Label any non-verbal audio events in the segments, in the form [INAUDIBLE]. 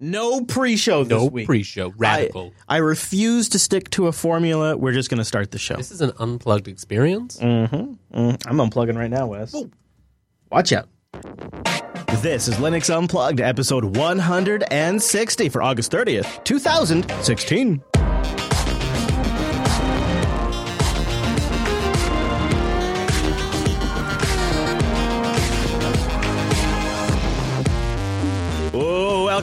No pre-show this No week. pre-show. Radical. I, I refuse to stick to a formula. We're just going to start the show. this is an unplugged experience. Mm, I'm unplugging right now, Wes. Watch out. This is Linux Unplugged, episode 160 for August 30th, 2016.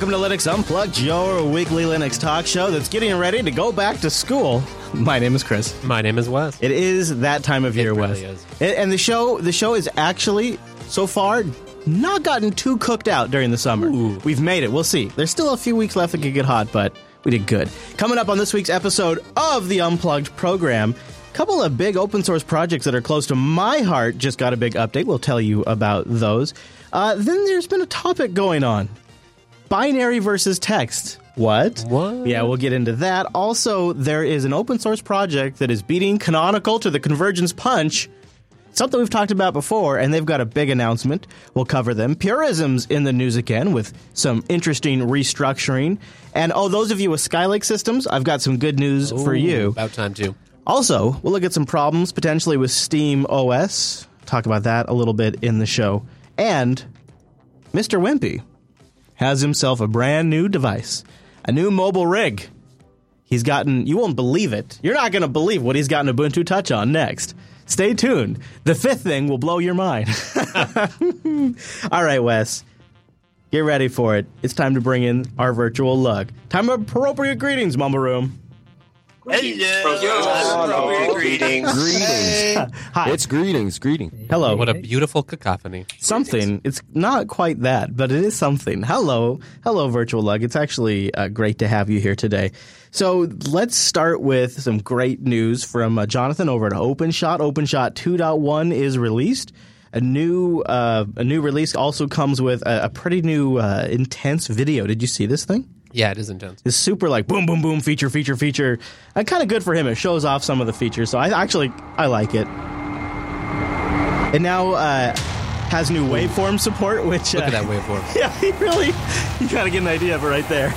Welcome to Linux Unplugged, your weekly Linux talk show that's getting ready to go back to school. My name is Chris. My name is Wes. It is that time of year, really Wes. is. And- the show, the show is actually so far not gotten too cooked out during the summer. We've made it. We'll see. There's still a few weeks left that could get hot, but we did good. Coming up on this week's episode of the Unplugged program, a couple of big open source projects that are close to my heart just got a big update. We'll tell you about those. Uh, then there's been a topic going on binary versus text. What? What? Yeah, we'll get into that. Also, there is an open source project that is beating Canonical to the Convergence Punch. Something we've talked about before, and they've got a big announcement. We'll cover them. Purism's in the news again with some interesting restructuring. And oh, those of you with Skylake systems, I've got some good news for you. About time too. Also, we'll look at some problems potentially with Steam OS. Talk about that a little bit in the show. And Mr. Wimpy has himself a brand new device, a new mobile rig. He's gotten, you won't believe it. You're not going to believe what he's gotten Ubuntu Touch on next. Stay tuned. The fifth thing will blow your mind. [LAUGHS] All right, Wes. Get ready for it. It's time to bring in our virtual lug. Time of appropriate greetings, Mumble Room. Hello. Greetings. Greetings. Hi. It's greetings, greetings. Hello. What a beautiful cacophony. something. It's not quite that, but it is something. Hello, hello, Virtual Lug. It's actually uh, great to have you here today. So let's start with some great news from uh, Jonathan over at OpenShot. OpenShot 2.1 is released. A new uh, a new release also comes with a, a pretty new uh, intense video. Did you see this thing? Yeah, it is intense. It's super like boom, boom, boom, feature, feature, feature. And kind of good for him. It shows off some of the features. So I actually I like it. It now uh, has new waveform support, which Look uh, at that waveform. [LAUGHS] yeah, he really, you gotta get an idea of it right there.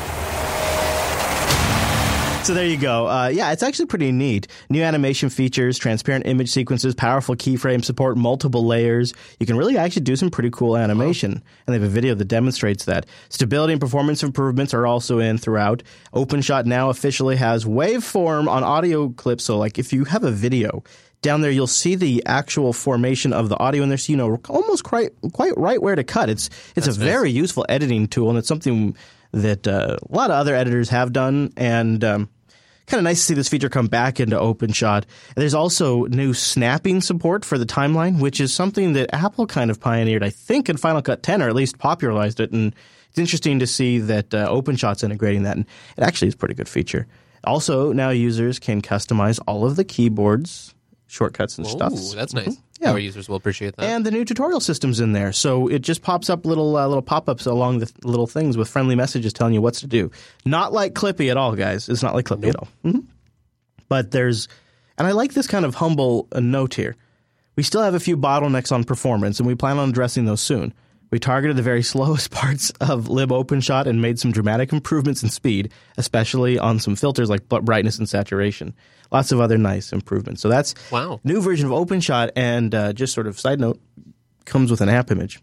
So there you go. Uh, yeah, it's actually pretty neat. New animation features, transparent image sequences, powerful keyframe support, multiple layers. You can really actually do some pretty cool animation. And they have a video that demonstrates that. Stability and performance improvements are also in throughout. OpenShot now officially has waveform on audio clips. So like if you have a video, down there you'll see the actual formation of the audio in there so you know almost quite quite right where to cut it's it's a very useful editing tool and it's something that uh, a lot of other editors have done and um, kind of nice to see this feature come back into OpenShot. There's also new snapping support for the timeline, which is something that Apple kind of pioneered, I think, in Final Cut 10, or at least popularized it. And it's interesting to see that uh, OpenShot's integrating that, and it actually is a pretty good feature. Also, now users can customize all of the keyboards, shortcuts, and stuff. Ooh, that's nice. Yeah. Our users will appreciate that. And the new tutorial system's in there, so it just pops up little uh, little pop ups along the th- little things with friendly messages telling you what to do. Not like Clippy at all, guys. It's not like Clippy at all. hmm But there's, and I like this kind of humble uh, note here. We still have a few bottlenecks on performance, and we plan on addressing those soon. We targeted the very [LAUGHS] slowest parts of LibOpenShot and made some dramatic improvements in speed, especially on some filters like brightness and saturation. Lots of other nice improvements. So that's Wow. new version of OpenShot, and uh, just sort of side note, comes with an app image.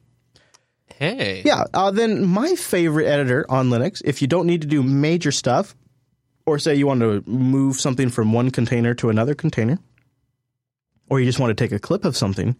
hey. Yeah. Uh, then my favorite editor on Linux, if you don't need to do major stuff, or say you want to move something from one container to another container, or you just want to take a clip of something,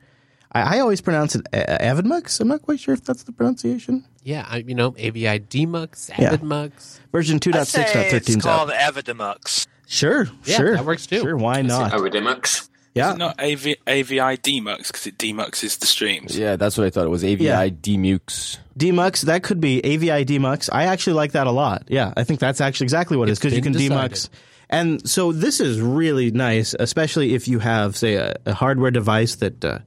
I, I always pronounce it Avidmux. I'm not quite sure if that's the pronunciation. Yeah, I, you know, AVI Demux, Yeah. AvidMux. Version I'd say 2.6.13 it's 's out. called Avidemux. Sure, Yeah, sure. that works too. Sure, why not? Aridimux. Yeah. Not AV, AVI demux because it demuxes the streams. Yeah, that's what I thought it was. AVI Yeah. demux. Demux, that could be AVI Demux. I actually like that a lot. Yeah, I think that's actually exactly what it is It's because you can been demux. And so this is really nice, especially if you have, say, a, a hardware device that uh,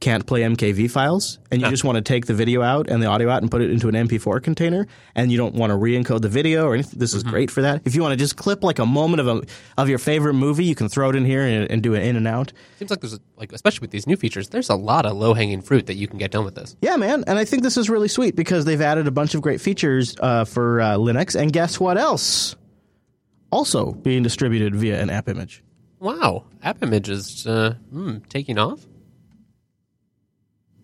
can't play MKV files, and you just want to take the video out and the audio out and put it into an MP4 container, and you don't want to re-encode the video or anything, this is great for that. If you want to just clip like a moment of a of your favorite movie, you can throw it in here and, and do it in and out. Seems like there's a, like especially with these new features, there's a lot of low hanging fruit that you can get done with this. Yeah, man, and I think this is really sweet because they've added a bunch of great features uh, for uh, Linux, and guess what else? Also being distributed via an app image. Wow, App Image is uh, hmm, taking off.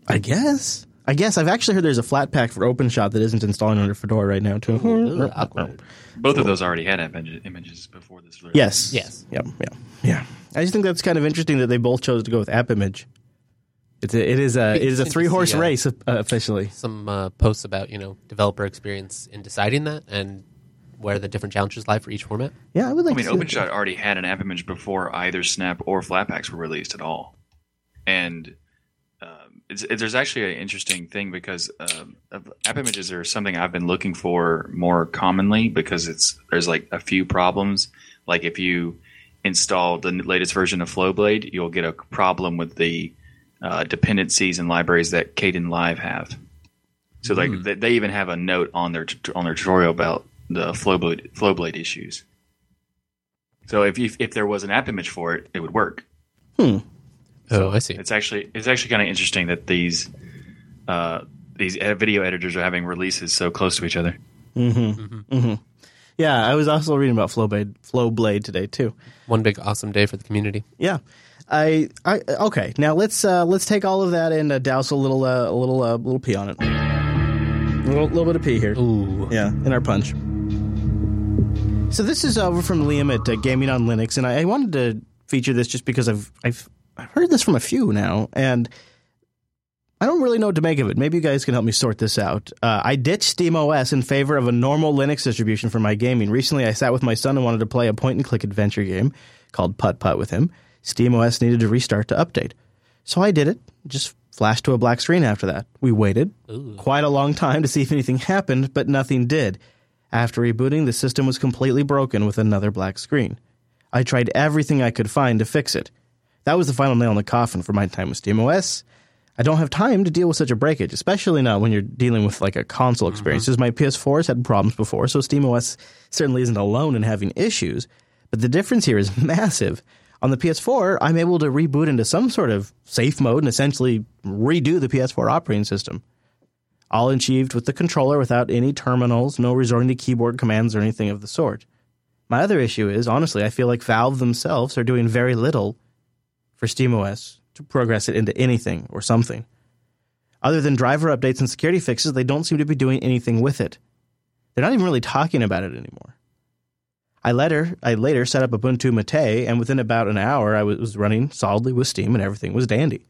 I guess. I guess I've actually heard there's a Flatpak for OpenShot that isn't installing under Fedora right now too. Ooh. [LAUGHS] Both of those already had image, images before this. release. Yes. Yes. Yep. Yeah. Yeah. I just think that's kind of interesting that they both chose to go with App Image. It's a, it is a it is a three horse uh, race uh, officially. Some uh, posts about you know developer experience in deciding that and where the different challenges lie for each format. Yeah, I would like I mean, to see OpenShot already had an app image before either Snap or Flatpaks were released at all, and it's, it, there's actually an interesting thing because um, app images are something I've been looking for more commonly because it's there's like a few problems. Like if you install the latest version of Flowblade, you'll get a problem with the uh, dependencies and libraries that Kdenlive have. So like they, they even have a note on their on their tutorial about the Flowblade Flowblade issues. So if you, if there was an app image for it, it would work. Oh, I see. It's actually it's actually kind of interesting that these uh, these video editors are having releases so close to each other. Yeah, I was also reading about Flowblade Flowblade today too. One big awesome day for the community. Yeah. I, I okay. Now let's uh, let's take all of that and uh, douse a little uh, a little uh, little pee on it. A little, little bit of pee here. Ooh. Yeah, in our punch. So this is over from Liam at uh, Gaming on Linux, and I, I wanted to feature this just because I've I've I've heard this from a few now, and I don't really know what to make of it. Maybe you guys can help me sort this out. Uh, I ditched SteamOS in favor of a normal Linux distribution for my gaming. Recently, I sat with my son and wanted to play a point and click adventure game called Putt Putt with him. SteamOS needed to restart to update, so I did it. Just flashed to a black screen after that. We waited quite a long time to see if anything happened, but nothing did. After rebooting, the system was completely broken with another black screen. I tried everything I could find to fix it. That was the final nail in the coffin for my time with SteamOS. I don't have time to deal with such a breakage, especially not when you're dealing with like a console mm-hmm. experience. As my PS4 has had problems before, so SteamOS certainly isn't alone in having issues. But the difference here is [LAUGHS] massive. On the PS4, I'm able to reboot into some sort of safe mode and essentially redo the PS4 operating system. All achieved with the controller without any terminals, no resorting to keyboard commands or anything of the sort. My other issue is, honestly, I feel like Valve themselves are doing very little for SteamOS to progress it into anything or something. Other than driver updates and security fixes, they don't seem to be doing anything with it. They're not even really talking about it anymore. I later, I later set up Ubuntu Mate, and within about an hour, I was running solidly with Steam, and everything was dandy.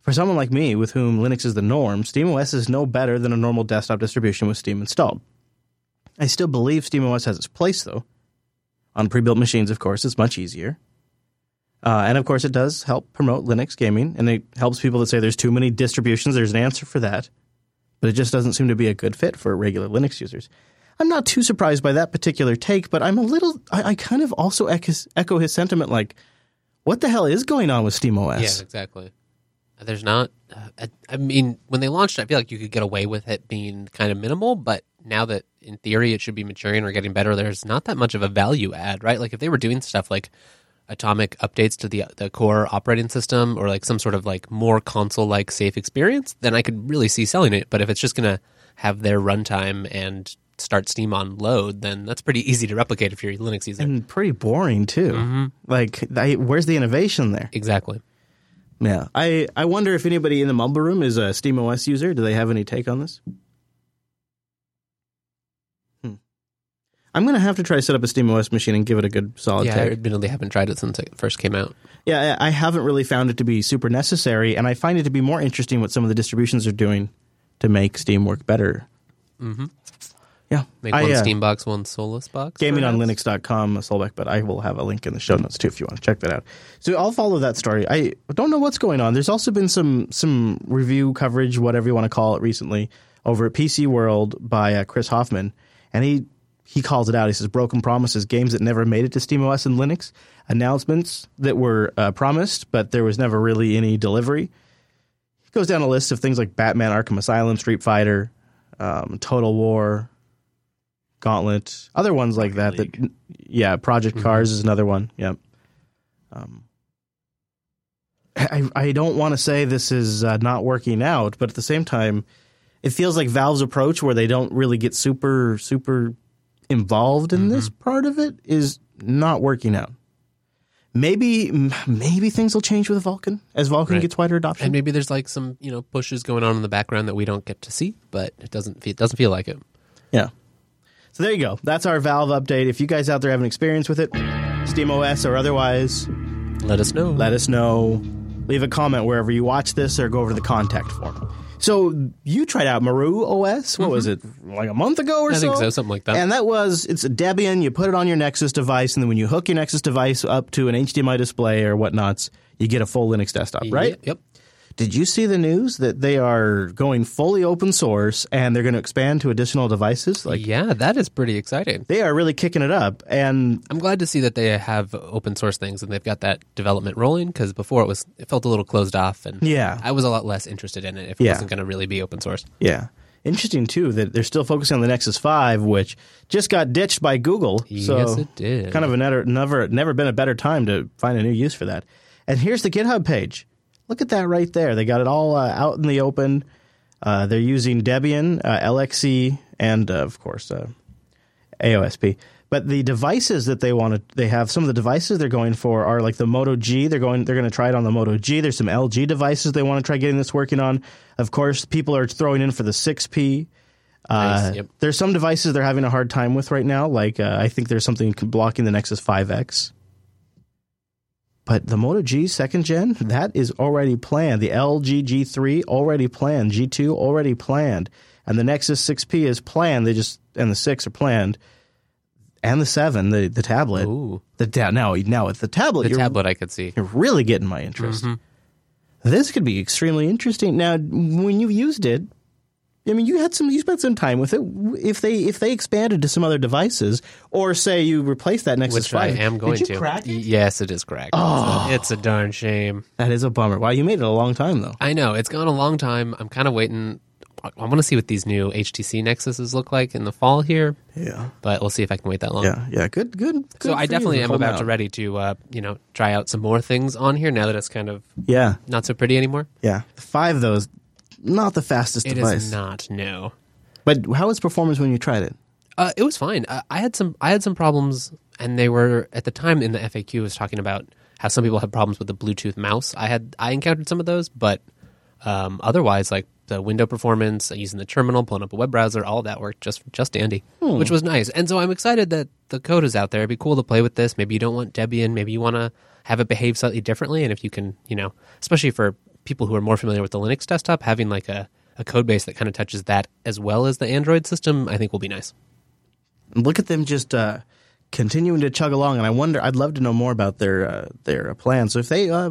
For someone like me, with whom Linux is the norm, SteamOS is no better than a normal desktop distribution with Steam installed. I still believe SteamOS has its place, though. On pre built machines, of course, it's much easier. Uh, and of course, it does help promote Linux gaming, and it helps people that say there's too many distributions. There's an answer for that. But it just doesn't seem to be a good fit for regular Linux users. I'm not too surprised by that particular take, but I'm a little. I, I kind of also echo, his sentiment like, what the hell is going on with SteamOS? Yeah, exactly. There's not. Uh, I, mean, when they launched, I feel like you could get away with it being kind of minimal. But now that, in theory, it should be maturing or getting better, there's not that much of a value add, right? Like if they were doing stuff like atomic updates to the the core operating system or like some sort of like more console like safe experience, then I could really see selling it. But if it's just gonna have their runtime and start Steam on load, then that's pretty [LAUGHS] easy to replicate if you're a Linux user. And pretty boring, too. Mm-hmm. Like, I, where's the innovation there? exactly. Yeah. I, I wonder if anybody in the Mumble Room is a SteamOS user. Do they have any take on this? I'm going to have to try to set up a SteamOS machine and give it a good solid Yeah, I admittedly haven't tried it since it first came out. Yeah, I haven't really found it to be super necessary, and I find it to be more interesting what some of the distributions are doing to make Steam work better. Mm-hmm. Yeah. Make I, one uh, Steam box, one Solus box. gamingonlinux.com, Solbeck, but I will have a link in the show notes too if you want to check that out. So I'll follow that story. I don't know what's going on. There's also been some some review coverage, whatever you want to call it, recently over at PC World by uh, Chris Hoffman, and he he calls it out. He says broken promises, games that never made it to SteamOS and Linux, announcements that were uh, promised but there was never really any delivery. He goes down a list of things like Batman Arkham Asylum, Street Fighter, um, Total War, Gauntlet, other ones like that. That yeah, Project Cars is another one. Yep. Um, I I don't want to say this is uh, not working out, but at the same time, it feels like Valve's approach, where they don't really get super super involved in this mm-hmm. part of it, is not working out. Maybe maybe things will change with Vulkan as Vulkan Right. gets wider adoption. And maybe there's like some you know pushes going on in the background that we don't get to see, but it doesn't it doesn't feel like it. Yeah. So there you go. That's our Valve update. If you guys out there have an experience with it, SteamOS or otherwise, Let us know. let us know. Leave a comment wherever you watch this or go over to the contact form. So you tried out Maru OS. What was mm-hmm. it? Like a month ago or I so? think so, something like that. And that was it's a Debian. You put it on your Nexus device, and then when you hook your Nexus device up to an HDMI display or whatnots, you get a full Linux desktop, right? Yep. yep. Did you see the news that they are going fully open source and they're going to expand to additional devices? Like yeah, that is pretty exciting. they are really kicking it up. And I'm glad to see that they have open source things and they've got that development rolling because before it was it felt a little closed off and Yeah. I was a lot less interested in it if it Yeah. wasn't going to really be open source. yeah, interesting too that they're still focusing on the Nexus 5, which just got ditched by Google. so Yes, it did. Kind of a never, never, never been a better time to find a new use for that. And here's the GitHub page. Look at that right there. They got it all uh, out in the open. Uh, they're using Debian, uh, LXC, and uh, of course uh, AOSP. But the devices that they want to, they have some of the devices they're going for are like the Moto G. They're going, they're going to try it on the Moto G. There's some LG devices they want to try getting this working on. Of course, people are throwing in for the 6P. Uh, Nice, yep. There's some devices they're having a hard time with right now. Like uh, I think there's something blocking the Nexus 5X. But the Moto G second gen, that is already planned. The LG G3 already planned. G2 already planned. And the Nexus 6P is planned. They just and the 6 are planned. And the 7, the, the tablet. Ooh, The ta- now now with the tablet, the tablet I could see. you're really getting my interest. Mm-hmm. This could be extremely interesting. Now, when you used it, I mean, you had some, you spent some time with it. If they if they expanded to some other devices, or say you replaced that Nexus Which I 5, am going did you to. crack it? Yes, it is cracked. Oh. It's a darn shame. That is a bummer. Wow, you made it a long time though. I know it's gone a long time. I'm kind of waiting. I want to see what these new HTC Nexuses look like in the fall here, Yeah, but we'll see if I can wait that long. yeah, yeah. Good, good. good So I definitely am about out. to ready to uh, you know try out some more things on here now that it's kind of Yeah, not so pretty anymore. yeah. Five though is not the fastest It is device. not. No. But how was performance when you tried it? Uh, it was fine. Uh, I had some I had some problems, and they were at the time in the FAQ was talking about how some people have problems with the Bluetooth mouse. I had I encountered some of those, but um, otherwise, like the window performance, uh, using the terminal, pulling up a web browser, all that worked just just dandy, which was nice. And so I'm excited that the code is out there. It'd be cool to play with this. Maybe you don't want Debian. Maybe you want to have it behave slightly differently. And if you can, you know, especially for people who are more familiar with the Linux desktop, having like a a code base that kind of touches that as well as the Android system, I think will be nice. look at them just uh, continuing to chug along. And I wonder, I'd love to know more about their uh, their plans. So if they uh,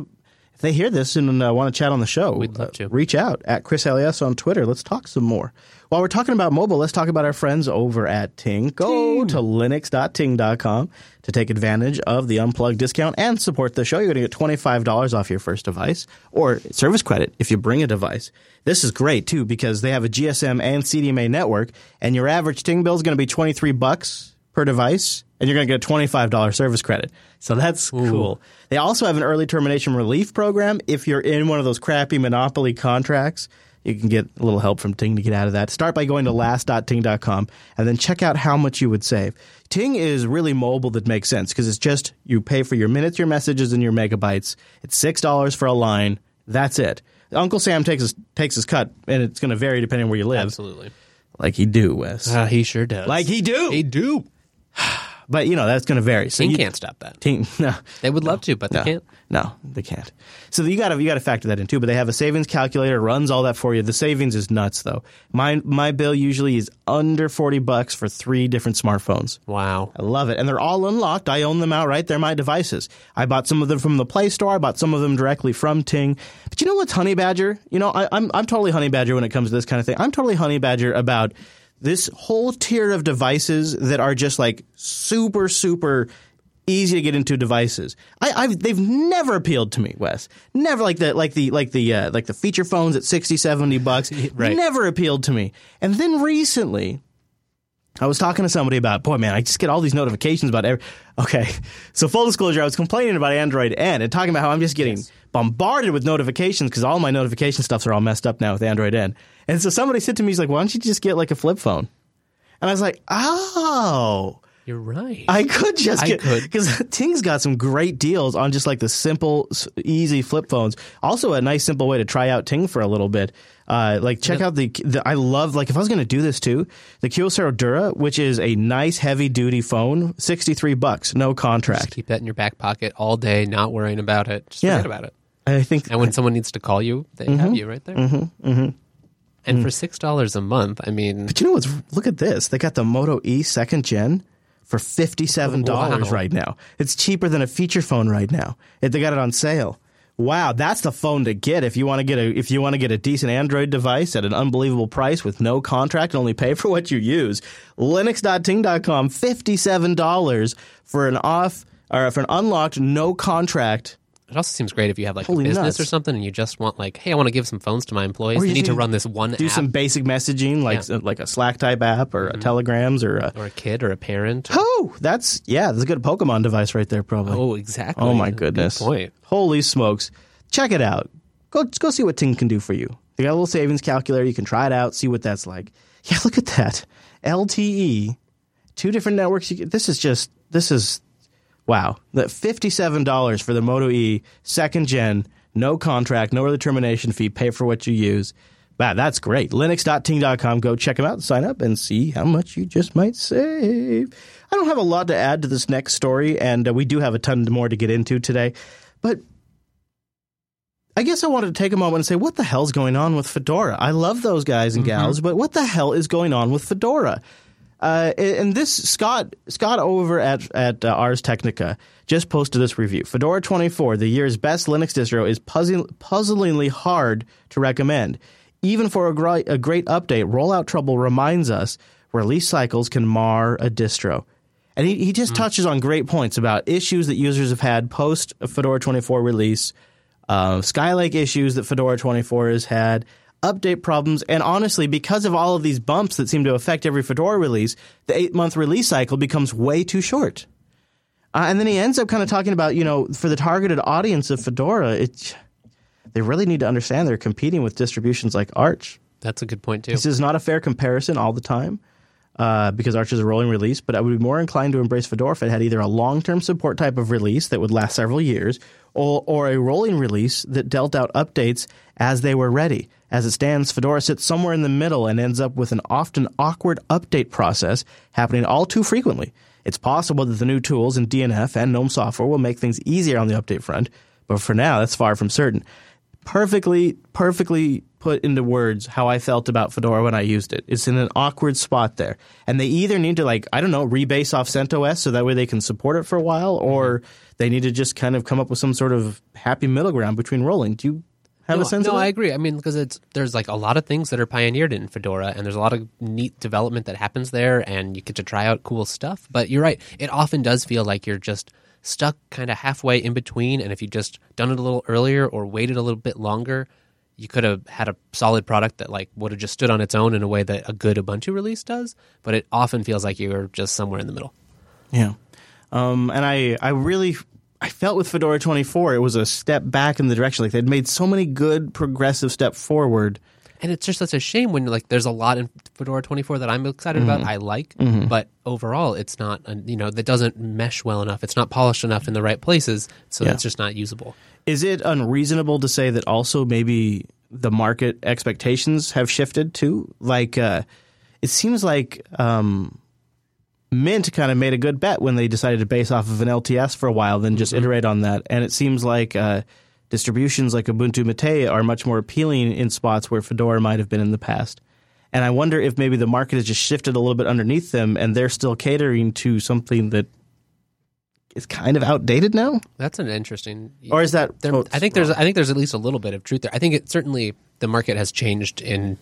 if they hear this and uh, want to chat on the show, We'd love uh, to. reach out at ChrisLAS on Twitter. Let's talk some more. While we're talking about mobile, let's talk about our friends over at Ting. Go to linux.ting.com to take advantage of the unplugged discount and support the show. You're going to get $25 off your first device or service credit if you bring a device. This is great too because they have a GSM and CDMA network and your average Ting bill is going to be 23 bucks per device and you're going to get a $25 service credit. So that's cool. They also have an early termination relief program if you're in one of those crappy monopoly contracts. You can get a little help from Ting to get out of that. Start by going to last.ting.com and then check out how much you would save. Ting is really mobile that makes sense because it's just you pay for your minutes, your messages, and your megabytes. It's $6 for a line. That's it. Uncle Sam takes his, takes his cut, and it's going to vary depending on where you live. Absolutely. Like he do, Wes. Uh, he sure does. like he do. He do. [SIGHS] [SIGHS] but, you know, that's going to vary. So Ting you, can't stop that. Ting, [LAUGHS] no. They would love to, but they No, can't. no, they can't. So you got to you got to factor that in too. But they have a savings calculator, runs all that for you. The savings is nuts though. My my bill usually is under forty bucks for three different smartphones. Wow. I love it, and they're all unlocked. I own them outright. They're my devices. I bought some of them from the Play Store. I bought some of them directly from Ting. But you know what's Honey Badger? You know, I, I'm I'm totally Honey Badger when it comes to this kind of thing. I'm totally Honey Badger about this whole tier of devices that are just like super super easy to get into devices. I, I've they've never appealed to me, Wes. Never like the like the like the uh, like the feature phones at 60, 70 bucks. [LAUGHS] Right. Never appealed to me. And then recently, I was talking to somebody about, boy, man, I just get all these notifications about every. Okay, [LAUGHS] so full disclosure, I was complaining about Android N and talking about how I'm just getting bombarded with notifications because all my notification stuffs are all messed up now with Android N. And so somebody said to me, he's like, why don't you just get like a flip phone? And I was like, oh. You're right. I could just I get because [LAUGHS] Ting's got some great deals on just like the simple, easy flip phones. Also, a nice, simple way to try out Ting for a little bit. Uh, like check out the, the I love like if I was going to do this too, the Kyocera Dura, which is a nice heavy duty phone, sixty three bucks, no Just contract. keep that in your back pocket all day, not worrying about it. Just Yeah. forget about it. I think And when someone needs to call you, they Mm-hmm. have you right there. Mm-hmm, mm-hmm. And for six dollars a month, I mean, But you know what's? Look at this. They got the Moto E second gen for fifty seven [LAUGHS] dollars Wow. right now. It's cheaper than a feature phone right now. It- They got it on sale. Wow, that's the phone to get if you want to get a if you want to get a decent Android device at an unbelievable price with no contract and only pay for what you use. Linux.ting.com, fifty seven dollars for an off or for an unlocked no contract. It also seems great if you have like Holy a business nuts. or something, and you just want like, hey, I want to give some phones to my employees. Or you need to run this one app. Do app, some basic messaging like like a Slack type app or a mm-hmm. Telegrams or a or a kid or a parent. Oh, that's yeah, that's a good Pokemon device right there, probably. Oh, exactly. Oh my Good goodness! point. Holy smokes! Check it out. Go go see what Ting can do for you. They got a little savings calculator. You can try it out, see what that's like. Yeah, [LAUGHS] look at that. LTE, two different networks. You get, this is just this is wow. The fifty seven dollars for the Moto E second gen, no contract, no early termination fee. Pay for what you use. Wow, that's great. Linux.ting.com. Go check them out, sign up, and see how much you just might save. I don't have a lot to add to this next story, and uh, we do have a ton more to get into today. But I guess I wanted to take a moment and say, what the hell's going on with Fedora? I love those guys and gals, but what the hell is going on with Fedora? Uh, and this Scott Scott over at at uh, Ars Technica just posted this review. Fedora 24, the year's best Linux distro, is puzzling, puzzlingly hard to recommend. Even for a, gri- a great update, rollout trouble reminds us release cycles can mar a distro. And he, he just touches on great points about issues that users have had post Fedora 24 release, uh, Skylake issues that Fedora 24 has had, update problems, and honestly, because of all of these bumps that seem to affect every Fedora release, the eight month release cycle becomes way too short. Uh, and then he ends up kind of talking about, you know, for the targeted audience of Fedora, it, they really need to understand they're competing with distributions like Arch. That's a good point too. This is not a fair comparison all the time uh, because Arch is a rolling release, but I would be more inclined to embrace Fedora if it had either a long term support type of release that would last several years or, or a rolling release that dealt out updates as they were ready. As it stands, Fedora sits somewhere in the middle and ends up with an often awkward update process happening all too frequently. It's possible that the new tools in DNF and GNOME software will make things easier on the update front, but for now, that's far from certain perfectly perfectly put into words how I felt about Fedora when I used it. It's in an awkward spot there. And they either need to like, I don't know, rebase off CentOS so that way they can support it for a while or mm-hmm. they need to just kind of come up with some sort of happy middle ground between rolling. Do you have no, a sense no? I agree. I mean, because it's there's like a lot of things that are pioneered in Fedora, and there's a lot of neat development that happens there, and you get to try out cool stuff. But you're right; it often does feel like you're just stuck kind of halfway in between. And if you just done it a little earlier or waited a little bit longer, you could have had a solid product that like would have just stood on its own in a way that a good Ubuntu release does. But it often feels like you're just somewhere in the middle. Yeah. Um, and I, I really, I felt with Fedora 24, it was a step back in the direction. Like they'd made so many good progressive step forward. and it's just such a shame when like there's a lot in Fedora 24 that I'm excited Mm-hmm. about, I like, but overall it's not, you know, that doesn't mesh well enough. It's not polished enough in the right places, so Yeah. it's just not usable. Is it unreasonable to say that also maybe the market expectations have shifted too? Like, uh, it seems like um, Mint kind of made a good bet when they decided to base off of an LTS for a while, then just iterate on that. And it seems like uh, distributions like Ubuntu Mate are much more appealing in spots where Fedora might have been in the past. And I wonder if maybe the market has just shifted a little bit underneath them, and they're still catering to something that is kind of outdated now. That's an interesting. Or is that there, I think there's I think there's at least a little bit of truth there. I think it certainly the market has changed in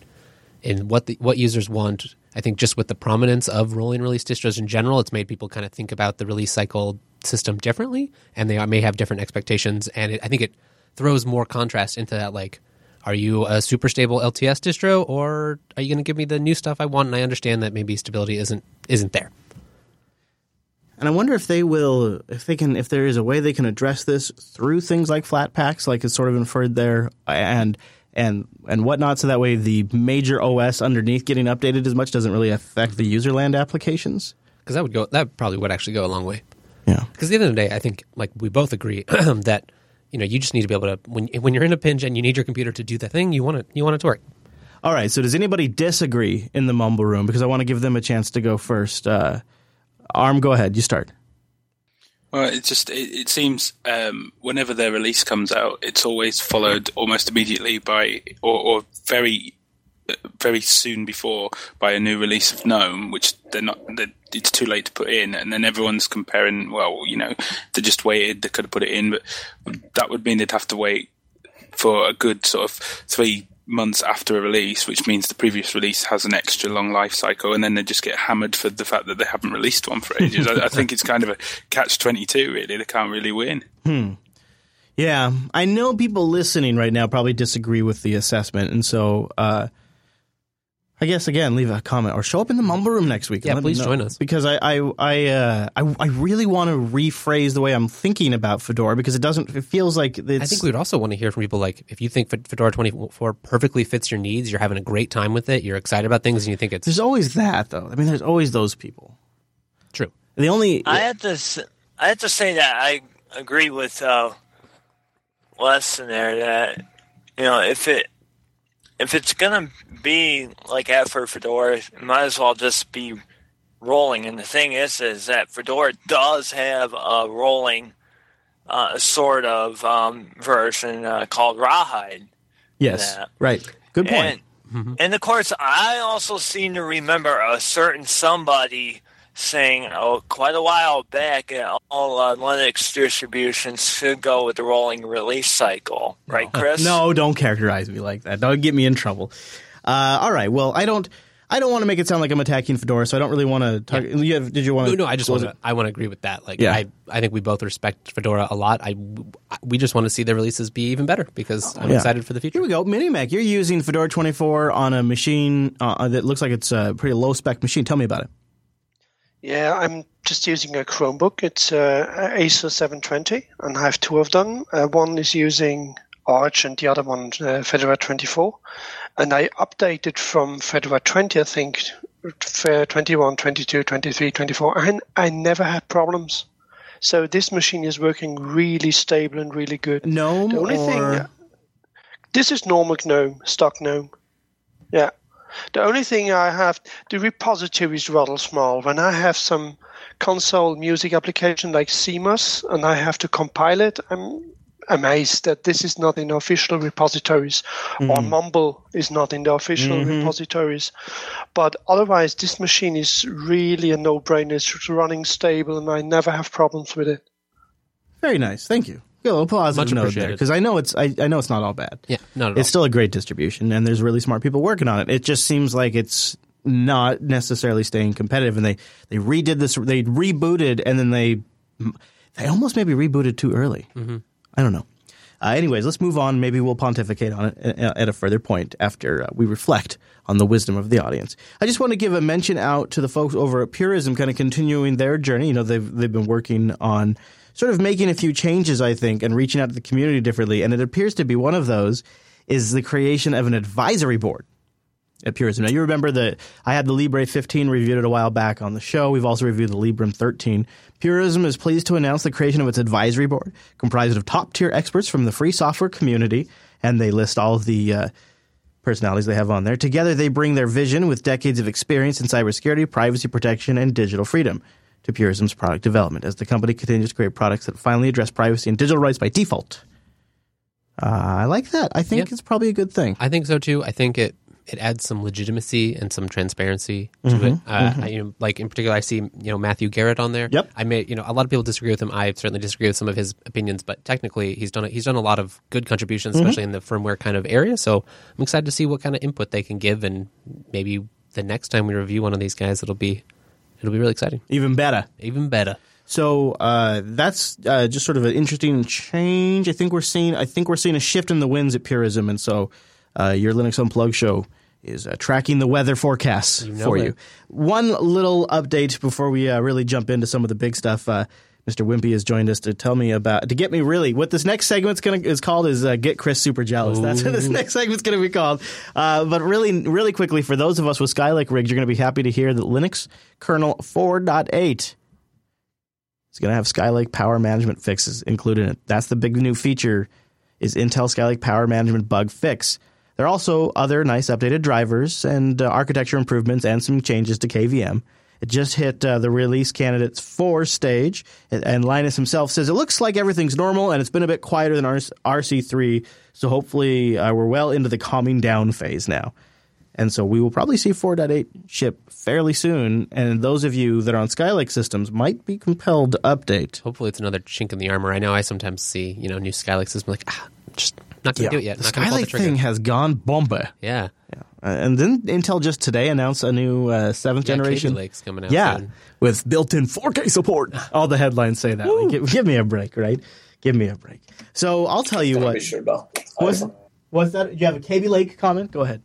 in what the what users want. I think just with the prominence of rolling release distros in general, it's made people kind of think about the release cycle system differently, and they may have different expectations. And it, I think it throws more contrast into that. Like, are you a super stable LTS distro, or are you going to give me the new stuff I want? And I understand that maybe stability isn't isn't there. And I wonder if they will, if they can, if there is a way they can address this through things like Flatpaks, like it's sort of inferred there, and and and whatnot. So that way, the major OS underneath getting updated as much doesn't really affect the userland applications. Because that would go. That probably would actually go a long way. Yeah. Because at the end of the day, I think like we both agree [CLEARS THROAT] that you know you just need to be able to when when you're in a pinch and you need your computer to do the thing you want it you want it to work. All right. So does anybody disagree in the mumble room? Because I want to give them a chance to go first. Uh, Arm, go ahead. You start. Well, it just it, it seems um, whenever their release comes out, it's always followed almost immediately by or, or very very soon before by a new release of GNOME, which they're not. They're, it's too late to put in, and then everyone's comparing. Well, you know, they just waited. They could have put it in, but that would mean they'd have to wait for a good sort of three months after a release, which means the previous release has an extra long life cycle, and then they just get hammered for the fact that they haven't released one for ages. I, I think it's kind of a catch twenty two. Really, they can't really win. Hmm. Yeah, I know people listening right now probably disagree with the assessment, and so uh, I guess again, leave a comment or show up in the mumble room next week. Yeah, please join us. because I I I, uh, I I really want to rephrase the way I'm thinking about Fedora because it doesn't. It feels like it's, I think we would also want to hear from people like if you think Fedora 24 perfectly fits your needs, you're having a great time with it, you're excited about things, and you think it's there's always that though. I mean, there's always those people. true. The only I have to, s- I have to say that I agree with uh, Weston there that you know if it if it's gonna be like that for Fedora, it might as well just be rolling. And the thing is, is that Fedora does have a rolling uh, sort of um, version uh, called Rawhide. yes, right. Good point. And, and of course, I also seem to remember a certain somebody saying, oh, quite a while back, uh, all uh, Linux distributions should go with the rolling release cycle. Right, Chris? No, don't characterize me like that. Don't get me in trouble. Uh, all right. Well, I don't. I don't want to make it sound like I'm attacking Fedora, so I don't really want to talk. You have, did you want No, to? no, I just want to. I want to agree with that. Like, Yeah. I, I think we both respect Fedora a lot. I, we just want to see the releases be even better because I'm Yeah. excited for the future. Here we go. Minimac, you're using Fedora 24 on a machine uh, that looks like it's a pretty low spec machine. Tell me about it. Yeah, I'm just using a Chromebook. It's uh, Acer 720, and I have two of them. Uh, one is using Arch, and the other one uh, Fedora 24. And I updated from Fedora 20, I think, for 21, 22, 23, 24, and I never had problems. So this machine is working really stable and really good. Gnome The only or thing, this is normal GNOME, stock GNOME. Yeah. The only thing I have, the repository is rather small. When I have some console music application like cmus and I have to compile it, I'm amazed that this is not in official repositories or hmm. Mumble is not in the official mm-hmm. repositories. But otherwise, this machine is really a no-brainer. It's running stable and I never have problems with it. very nice. Thank you. A little positive Much note there appreciated. because I know it's I, I know it's not all bad. Yeah, not at It's all. still a great distribution, and there's really smart people working on it. It just seems like it's not necessarily staying competitive, and they they redid this, they rebooted, and then they they almost maybe rebooted too early. Mm-hmm. I don't know. Uh, anyways, let's move on. Maybe we'll pontificate on it at at a further point after uh, we reflect on the wisdom of the audience. I just want to give a mention out to the folks over at Purism, kind of continuing their journey. You know, they've they've been working on sort of making a few changes, I think, and reaching out to the community differently. And it appears to be one of those is the creation of an advisory board at Purism. Now, you remember that I had the Librem 15 reviewed it a while back on the show. We've also reviewed the Librem 13. Purism is pleased to announce the creation of its advisory board, comprised of top tier experts from the free software community, and they list all of the uh, personalities they have on there. Together, they bring their vision with decades of experience in cybersecurity, privacy protection, and digital freedom to Purism's product development as the company continues to create products that finally address privacy and digital rights by default. Uh, I like that. I think Yeah. it's probably a good thing. I think so too. I think it it adds some legitimacy and some transparency to Mm-hmm, it. Uh, I, you know, like in particular, I see you know Matthew Garrett on there. Yep. I may you know a lot of people disagree with him. I certainly disagree with some of his opinions, but technically he's done a, he's done a lot of good contributions, Mm-hmm. especially in the firmware kind of area. So I'm excited to see what kind of input they can give, and maybe the next time we review one of these guys, it'll be it'll be really exciting, Even better. even better. So uh, that's uh, just sort of an interesting change. I think we're seeing. I think we're seeing a shift in the winds at Purism, and so uh, your Linux Unplugged show is uh, tracking the weather forecasts know for it. you. One little update before we uh, really jump into some of the big stuff. Mr. Wimpy has joined us to tell me about to get me really what this next segment's gonna is called is uh, get Chris super jealous. That's what this next segment's gonna be called. Uh, but really, really quickly for those of us with Skylake rigs, you're gonna be happy to hear that Linux kernel 4.8 is gonna have Skylake power management fixes included in it. That's the big new feature is Intel Skylake power management bug fix. There are also other nice updated drivers and uh, architecture improvements and some changes to KVM. It just hit uh, the release candidates four stage, and, Linus himself says it looks like everything's normal and it's been a bit quieter than RC- RC3. So hopefully uh, we're well into the calming down phase now. And so we will probably see 4.8 ship fairly soon. And those of you that are on Skylake systems might be compelled to update. Hopefully, it's another chink in the armor. I know I sometimes see you know new Skylake system like ah, just not gonna do it yet. The Not gonna pull the Skylake thing has gone bomba. Yeah, Uh, and then Intel just today announced a new uh, seventh yeah generation. Kaby Lake's coming out. Yeah, soon. with built-in 4K support. [LAUGHS] All the headlines say that. Like, give, give me a break, right? Give me a break. So I'll tell you Gonna what. be sure about What's, iPhone. what's that? Do you have a Kaby Lake comment? Go ahead.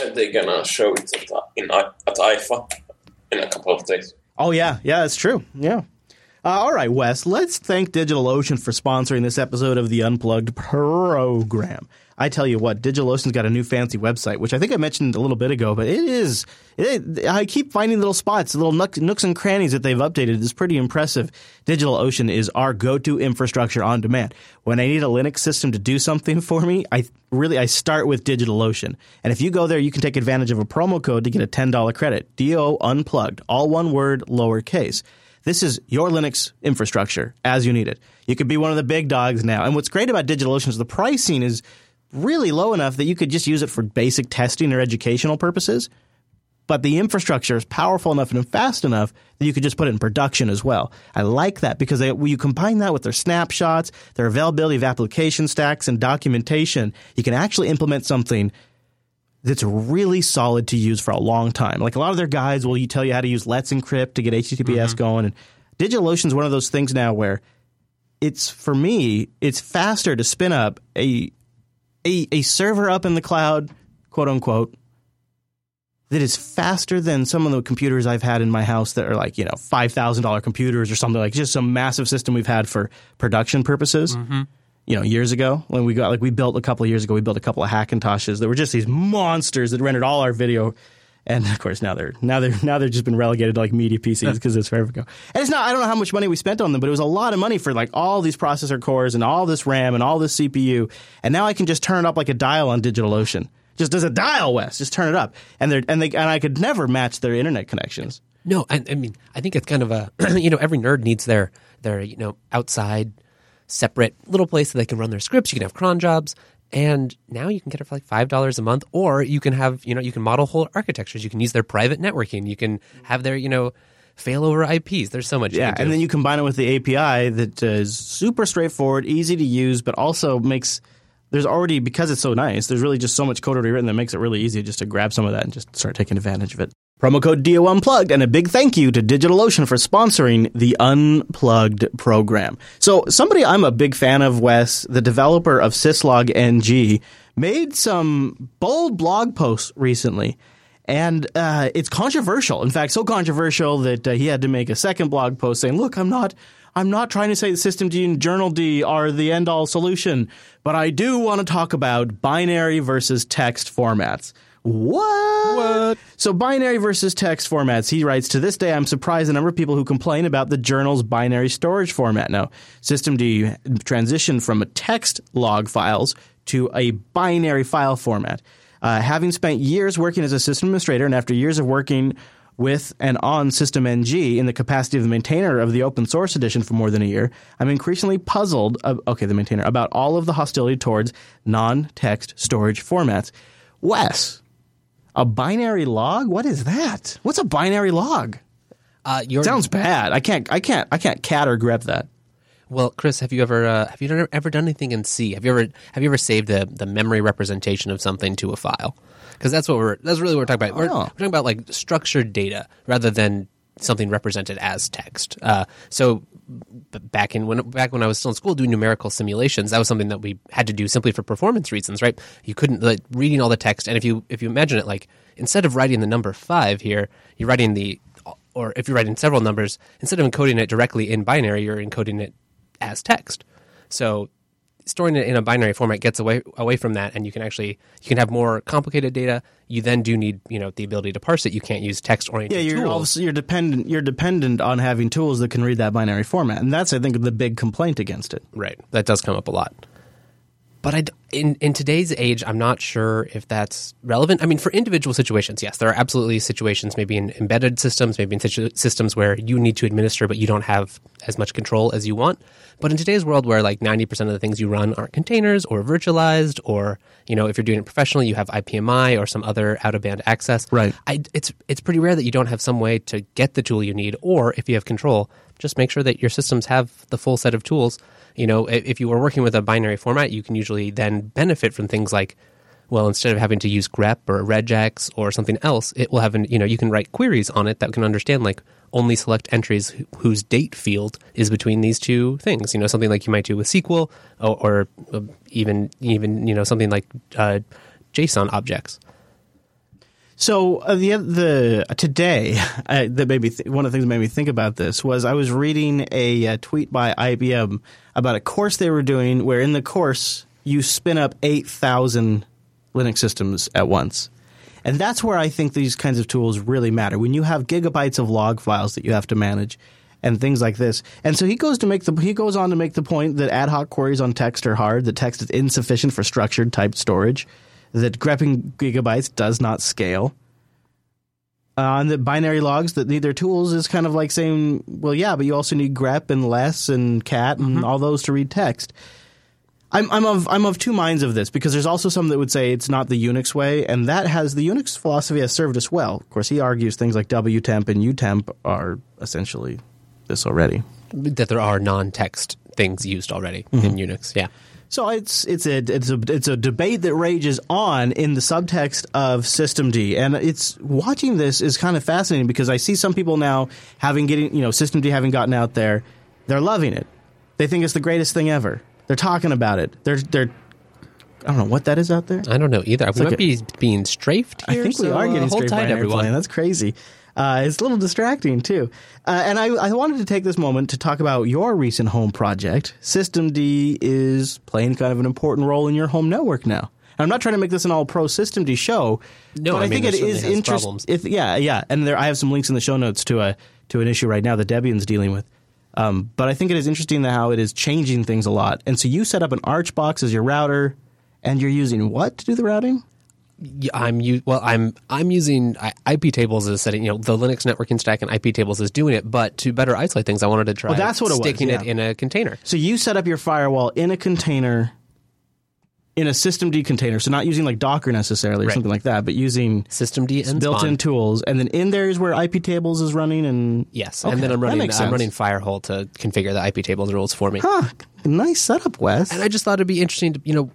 Uh, They're gonna show it at, in, at IFA in a couple of days. Oh yeah, yeah, that's true. Yeah. Uh, all right, Wes. Let's thank DigitalOcean for sponsoring this episode of the Unplugged program. I tell you what, DigitalOcean's got a new fancy website, which I think I mentioned a little bit ago, but it is. It, I keep finding little spots, little nooks, and crannies that they've updated. It's pretty impressive. DigitalOcean is our go-to infrastructure on demand. When I need a Linux system to do something for me, I really I start with DigitalOcean. And if you go there, you can take advantage of a promo code to get a ten dollar credit. Do unplugged, all one word, lowercase. This is your Linux infrastructure as you need it. You could be one of the big dogs now. And what's great about DigitalOcean is the pricing is really low enough that you could just use it for basic testing or educational purposes. But the infrastructure is powerful enough and fast enough that you could just put it in production as well. I like that because they, when you combine that with their snapshots, their availability of application stacks and documentation, you can actually implement something that's really solid to use for a long time. Like a lot of their guides will you tell you how to use Let's Encrypt to get HTTPS mm-hmm. going. And DigitalOcean is one of those things now where it's for me, it's faster to spin up a a, a server up in the cloud, quote unquote, that is faster than some of the computers I've had in my house that are like, you know, $5,000 computers or something like just some massive system we've had for production purposes. Mm-hmm. You know, years ago when we got like we built a couple of years ago, we built a couple of Hackintoshes that were just these monsters that rendered all our video. And of course, now they're now they're now they're just been relegated to like media PCs because it's forever ago. And it's not I don't know how much money we spent on them, but it was a lot of money for like all these processor cores and all this RAM and all this CPU. And now I can just turn it up like a dial on DigitalOcean. Just as a dial, Wes, just turn it up, and they and they and I could never match their internet connections. No, I, I mean, I think it's kind of a [CLEARS THROAT] you know every nerd needs their their you know outside separate little place that they can run their scripts. You can have cron jobs, and now you can get it for like five dollars a month, or you can have you know you can model whole architectures. You can use their private networking. You can have their you know failover IPs. There's so much. Yeah, and then you combine it with the API that uh, super straightforward, easy to use, but also makes there's already because it's so nice. There's really just so much code already written that makes it really easy just to grab some of that and just start taking advantage of it. Promo code DO Unplugged, and a big thank you to DigitalOcean for sponsoring the Unplugged program. So, somebody I'm a big fan of, Wes, the developer of Syslog NG, made some bold blog posts recently and uh, it's controversial. In fact, so controversial that uh, he had to make a second blog post saying, "Look, I'm not, I'm not trying to say the systemd and journald are the end all solution, but I do want to talk about binary versus text formats." What? What? So binary versus text formats. He writes, to this day, I'm surprised the number of people who complain about the journal's binary storage format. Now, Systemd transitioned from a text log files to a binary file format. Uh, having spent years working as a system administrator and after years of working with and on SystemNG in the capacity of the maintainer of the open source edition for more than a year, I'm increasingly puzzled, uh, okay, the maintainer, about all of the hostility towards non-text storage formats. Wes, a binary log? What is that? What's a binary log? uh, your, Sounds bad. I can't. I can't. I can't cat or grep that. Well, Chris, have you ever uh, have you ever, ever done anything in C? Have you ever have you ever saved the, the memory representation of something to a file? Because that's what we're that's really what we're talking about. We're, Oh. we're talking about like structured data rather than something represented as text. Uh, so back in when back when I was still in school doing numerical simulations, that was something that we had to do simply for performance reasons, right? You couldn't like reading all the text, and if you if you imagine it like instead of writing the number five here, you're writing the or if you're writing several numbers, instead of encoding it directly in binary, you're encoding it as text. So storing it in a binary format gets away away from that, and you can actually you can have more complicated data. You then do need you know the ability to parse it. You can't use text oriented Yeah, you're tools. you're dependent. You're dependent on having tools that can read that binary format, and that's I think the big complaint against it. Right. That does come up a lot. But I in, in today's age, I'm not sure if that's relevant. I mean, for individual situations, yes, there are absolutely situations, maybe in embedded systems, maybe in situ- systems where you need to administer, but you don't have as much control as you want. But in today's world, where like 90% of the things you run aren't containers or virtualized, or you know, if you're doing it professionally, you have IPMI or some other out of band access. Right. I, it's it's pretty rare that you don't have some way to get the tool you need, or if you have control, just make sure that your systems have the full set of tools. You know, if you were working with a binary format, you can usually then benefit from things like, well, instead of having to use grep or regex or something else, it will have an you know you can write queries on it that can understand like only select entries whose date field is between these two things. You know, something like you might do with SQL or, or uh, even even you know something like uh, JSON objects. So uh, the the uh, today [LAUGHS] uh, that made me th- one of the things that made me think about this was I was reading a uh, tweet by IBM about a course they were doing where in the course you spin up eight thousand Linux systems at once. And that's where I think these kinds of tools really matter. When you have gigabytes of log files that you have to manage and things like this. And so he goes to make the he goes on to make the point that ad hoc queries on text are hard, that text is insufficient for structured typed storage, that grepping gigabytes does not scale. Uh, and that binary logs that need their tools is kind of like saying, well, yeah, but you also need grep and less and cat and all those to read text. I'm I'm of I'm of two minds of this because there's also some that would say it's not the Unix way, and that has the Unix philosophy has served us well. Of course, he argues things like wtmp and utmp are essentially this already. that there are non-text things used already in Unix. Yeah. So it's it's a it's a it's a debate that rages on in the subtext of systemd, and it's watching this is kind of fascinating because I see some people now having getting you know systemd having gotten out there, they're loving it. They think it's the greatest thing ever. They're talking about it. They're they're I don't know what that is out there. I don't know either. we like might a- be being strafed I think we so, are uh, getting straight by an everyone. airplane. That's crazy. Uh, it's a little distracting too. Uh, and I, I wanted to take this moment to talk about your recent home project. Systemd is playing kind of an important role in your home network now. And I'm not trying to make this an all pro System Systemd show, No, but I I, mean, think it is interesting. Yeah, yeah, and there I have some links in the show notes to a to an issue right now that Debian's dealing with. Um, but I think it is interesting how it is changing things a lot. And so you set up an Archbox as your router, and you're using what to do the routing? Yeah, I'm u- well. I'm I'm using I- IP tables as setting. You know, the Linux networking stack and IP tables is doing it. But to better isolate things, I wanted to try. Well, that's what it was, sticking it in a container. So you set up your firewall in a container, in a systemd container. So not using like Docker necessarily or Right. something like that, but using Systemd and built-in tools. And then in there is where IP tables is running. And Yes, Okay, and then I'm running. I'm running FireHOL to configure the IP tables rules for me. huh, nice setup, Wes. And I just thought it'd be interesting to, you know,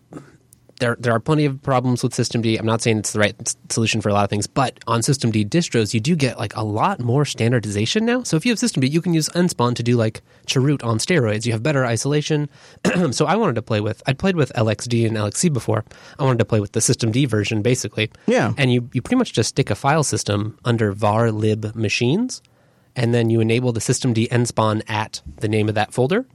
there there are plenty of problems with Systemd. I'm not saying it's the right solution for a lot of things, but on Systemd distros, you do get like a lot more standardization now. So if you have Systemd, you can use nspawn to do like Chroot on steroids. You have better isolation. [CLEARS THROAT] so I wanted to play with. I'd played with LXD and LXC before. I wanted to play with the Systemd version, basically. Yeah. And you you pretty much just stick a file system under var lib machines, and then you enable the Systemd nspawn at the name of that folder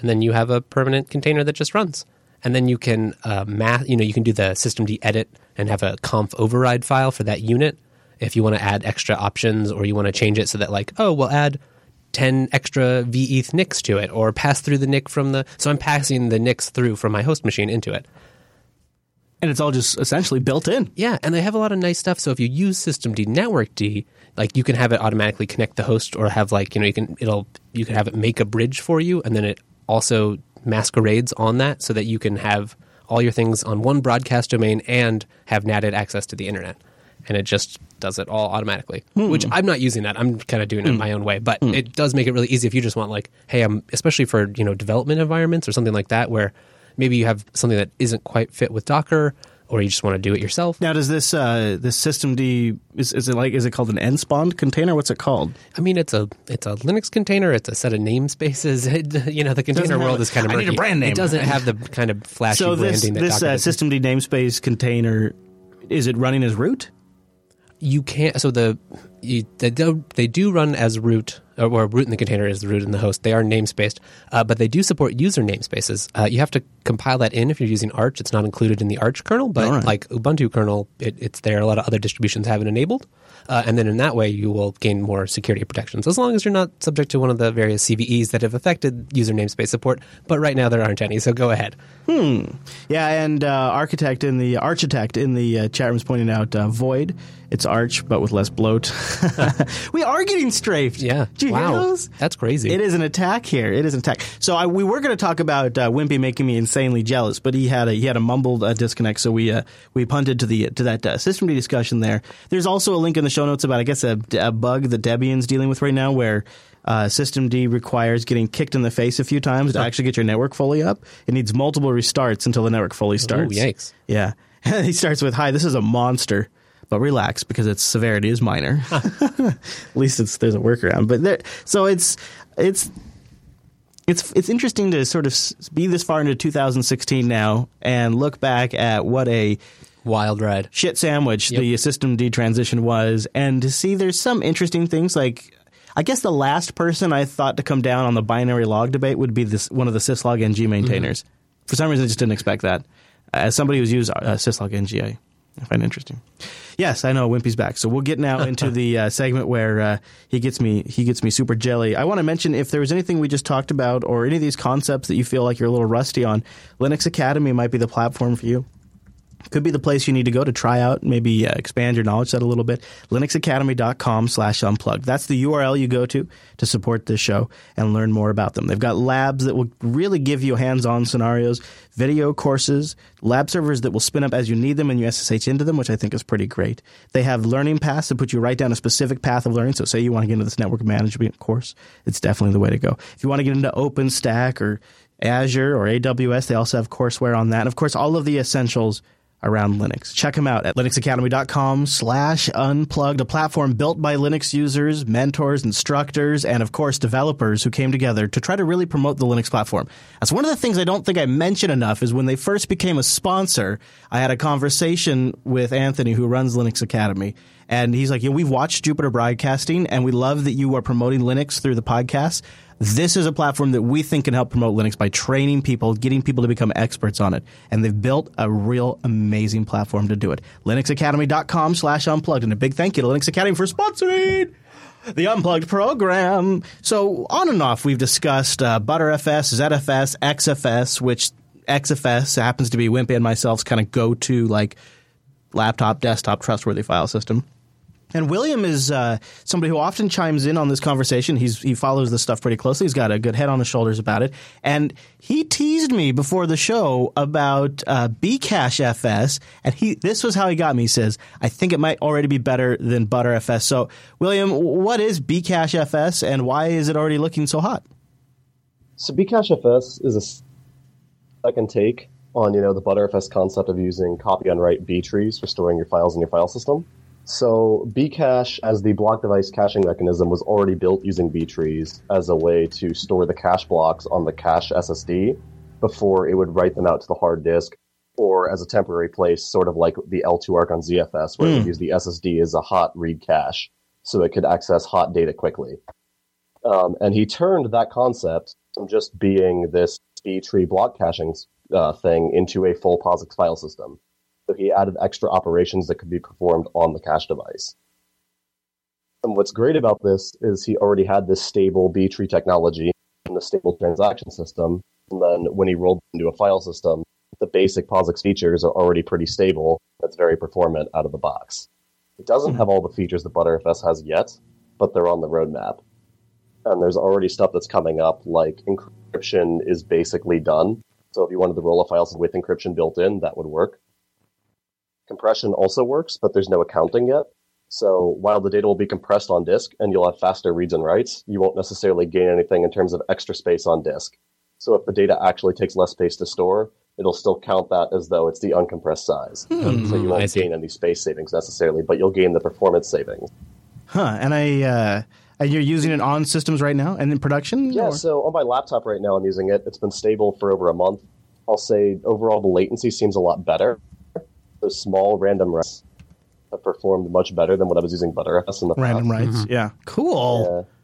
and then you have a permanent container that just runs. And then you can uh, math, you know, you can do the systemd edit and have a conf override file for that unit if you want to add extra options or you want to change it so that like, oh, we'll add 10 extra veth nicks to it or pass through the nick from the so I'm passing the nicks through from my host machine into it. and it's all just essentially built in. Yeah, and they have a lot of nice stuff. So if you use systemd network D, like you can have it automatically connect the host, or have like you know you can it'll you can have it make a bridge for you, and then it also masquerades on that so that you can have all your things on one broadcast domain and have natted access to the internet. And it just does it all automatically. Hmm. Which I'm not using that. I'm kind of doing it hmm. my own way, but hmm. it does make it really easy if you just want like, hey, I'm especially for you know development environments or something like that where maybe you have something that isn't quite fit with Docker or you just want to do it yourself. Now, does this uh, this systemd is, is it like is it called an nspawn container? What's it called? I mean, it's a it's a Linux container. It's a set of namespaces. [LAUGHS] It, you know, the container Doesn't have- world is kind of I need a brand name. It doesn't have the [LAUGHS] kind of flashy so this branding that this Docker uh, system D namespace container is it running as root? you can't so the you, they do they do run as root or, or root in the container is the root in the host. They are namespaced uh, but they do support user namespaces. Uh, you have to compile that in if you're using arch. It's not included in the arch kernel but right. like ubuntu kernel it, it's there. A lot of other distributions have it enabled. Uh, and then in that way you will gain more security protections as long as you're not subject to one of the various cves that have affected user namespace support. But right now there aren't any so go ahead. Hmm. Yeah, and uh, architect in the architect in the uh, chat room is pointing out uh, void. It's arch, but with less bloat. [LAUGHS] we are getting strafed. yeah Did you wow hear those? that's crazy It is an attack here. It is an attack. So I, we were going to talk about uh, Wimpy making me insanely jealous, but he had a he had a mumbled uh, disconnect, so we uh, we punted to the to that uh, system discussion there. There's also a link in the show notes about I guess a, a bug that Debian's dealing with right now, where uh, systemd requires getting kicked in the face a few times to actually get your network fully up. It needs multiple restarts until the network fully starts. yikes. Yeah, [LAUGHS] he starts with "Hi, this is a monster." But relax because its severity is minor. [LAUGHS] [LAUGHS] At least it's there's a workaround. But there, so it's it's it's it's interesting to sort of be this far into 2016 now and look back at what a wild ride shit sandwich the systemd transition was, and to see there's some interesting things like. I guess the last person I thought to come down on the binary log debate would be this one of the syslog ng maintainers. For some reason, I just didn't expect that. As somebody who's used uh, syslog ng, I, I find it interesting. Yes, I know Wimpy's back. So we'll get now [LAUGHS] into the uh, segment where uh, he gets me he gets me super jelly. I want to mention if there was anything we just talked about or any of these concepts that you feel like you're a little rusty on, Linux Academy might be the platform for you could be the place you need to go to try out, maybe uh, expand your knowledge set a little bit. linuxacademy.com slash unplugged. That's the URL you go to to support this show and learn more about them. They've got labs that will really give you hands-on scenarios, video courses, lab servers that will spin up as you need them and you SSH into them, which I think is pretty great. They have learning paths that put you right down a specific path of learning. So say you want to get into this network management course, it's definitely the way to go. If you want to get into OpenStack or Azure or AWS, they also have courseware on that. And of course, all of the essentials around Linux. Check them out at linuxacademy.com slash unplugged, a platform built by Linux users, mentors, instructors, and of course developers who came together to try to really promote the Linux platform. That's one of the things I don't think I mention enough is when they first became a sponsor, I had a conversation with Anthony who runs Linux Academy. And he's like, yeah, we've watched Jupiter Broadcasting and we love that you are promoting Linux through the podcast. This is a platform that we think can help promote Linux by training people, getting people to become experts on it. And they've built a real amazing platform to do it. LinuxAcademy.com slash unplugged. And a big thank you to Linux Academy for sponsoring the Unplugged program. So on and off, we've discussed uh, ButterFS, ZFS, XFS, which XFS happens to be Wimpy and myself's kind of go-to like laptop, desktop, trustworthy file system. And William is uh, somebody who often chimes in on this conversation. He's he follows this stuff pretty closely. He's got a good head on his shoulders about it. And he teased me before the show about uh, Bcache FS, and he this was how he got me. He says, "I think it might already be better than Butter FS." So, William, what is Bcache FS, and why is it already looking so hot? So Bcache FS is a second take on you know the ButterFS concept of using copy on write B trees for storing your files in your file system. So Bcache as the block device caching mechanism was already built using B trees as a way to store the cache blocks on the cache SSD before it would write them out to the hard disk or as a temporary place, sort of like the L2ARC on ZFS, where it would use the SSD as a hot read cache so it could access hot data quickly. Um, and he turned that concept from just being this B tree block caching uh, thing into a full POSIX file system. So he added extra operations that could be performed on the cache device. And what's great about this is he already had this stable B tree technology and the stable transaction system. And then when he rolled into a file system, the basic POSIX features are already pretty stable. That's very performant out of the box. It doesn't have all the features that ButterFS has yet, but they're on the roadmap. And there's already stuff that's coming up, like encryption is basically done. So if you wanted to roll a file with encryption built in, that would work. Compression also works, but there's no accounting yet. So while the data will be compressed on disk and you'll have faster reads and writes, you won't necessarily gain anything in terms of extra space on disk. So if the data actually takes less space to store, it'll still count that as though it's the uncompressed size. so you Hmm, won't gain any space savings necessarily, but you'll gain the performance savings. Huh? And I uh, and you're using it on systems right now and in production. Yeah, or- so on my laptop right now, I'm using it. It's been stable for over a month. I'll say overall the latency seems a lot better. Those small random writes have performed much better than what I was using ButterFS in the random past. writes. Yeah, cool. Yeah.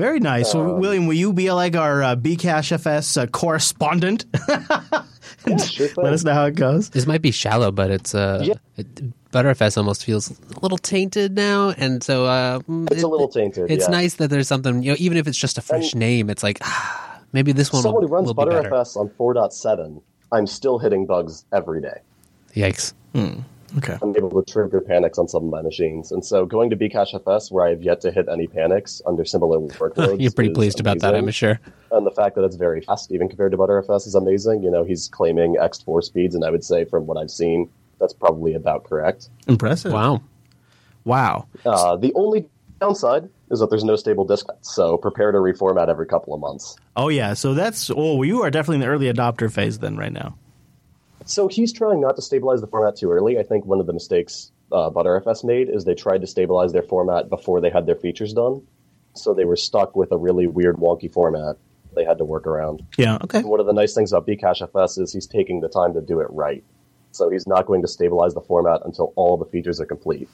Very nice. so, Um, William, will you be like our uh, Bcache FS uh, correspondent? [LAUGHS] Yeah, sure. Let us know how it goes. This might be shallow, but it's uh, Yeah. it, Butterfs almost feels a little tainted now, and so uh, It's it- a little tainted. It's yeah. nice that there's something, you know, even if it's just a fresh name, it's like ah, maybe this one Someone will, who runs will be better. ButterFS on 4.7, I'm still hitting bugs every day. Yikes! Okay. I'm able to trigger panics on some of my machines. And so going to Bcache FS, where I have yet to hit any panics under similar workloads. [LAUGHS] You're pretty is pleased about that, I'm sure. And the fact that it's very fast, even compared to ButterFS, is amazing. You know, he's claiming X4 speeds, and I would say from what I've seen, that's probably about correct. Impressive. Wow. Wow. Uh, the only downside is that there's no stable disk, so prepare to reformat every couple of months. Oh yeah. So that's oh, you are definitely in the early adopter phase then right now. So he's trying not to stabilize the format too early. I think one of the mistakes uh, ButterFS made is they tried to stabilize their format before they had their features done. So they were stuck with a really weird, wonky format they had to work around. Yeah. Okay. And one of the nice things about Bcache FS is he's taking the time to do it right. So he's not going to stabilize the format until all the features are complete.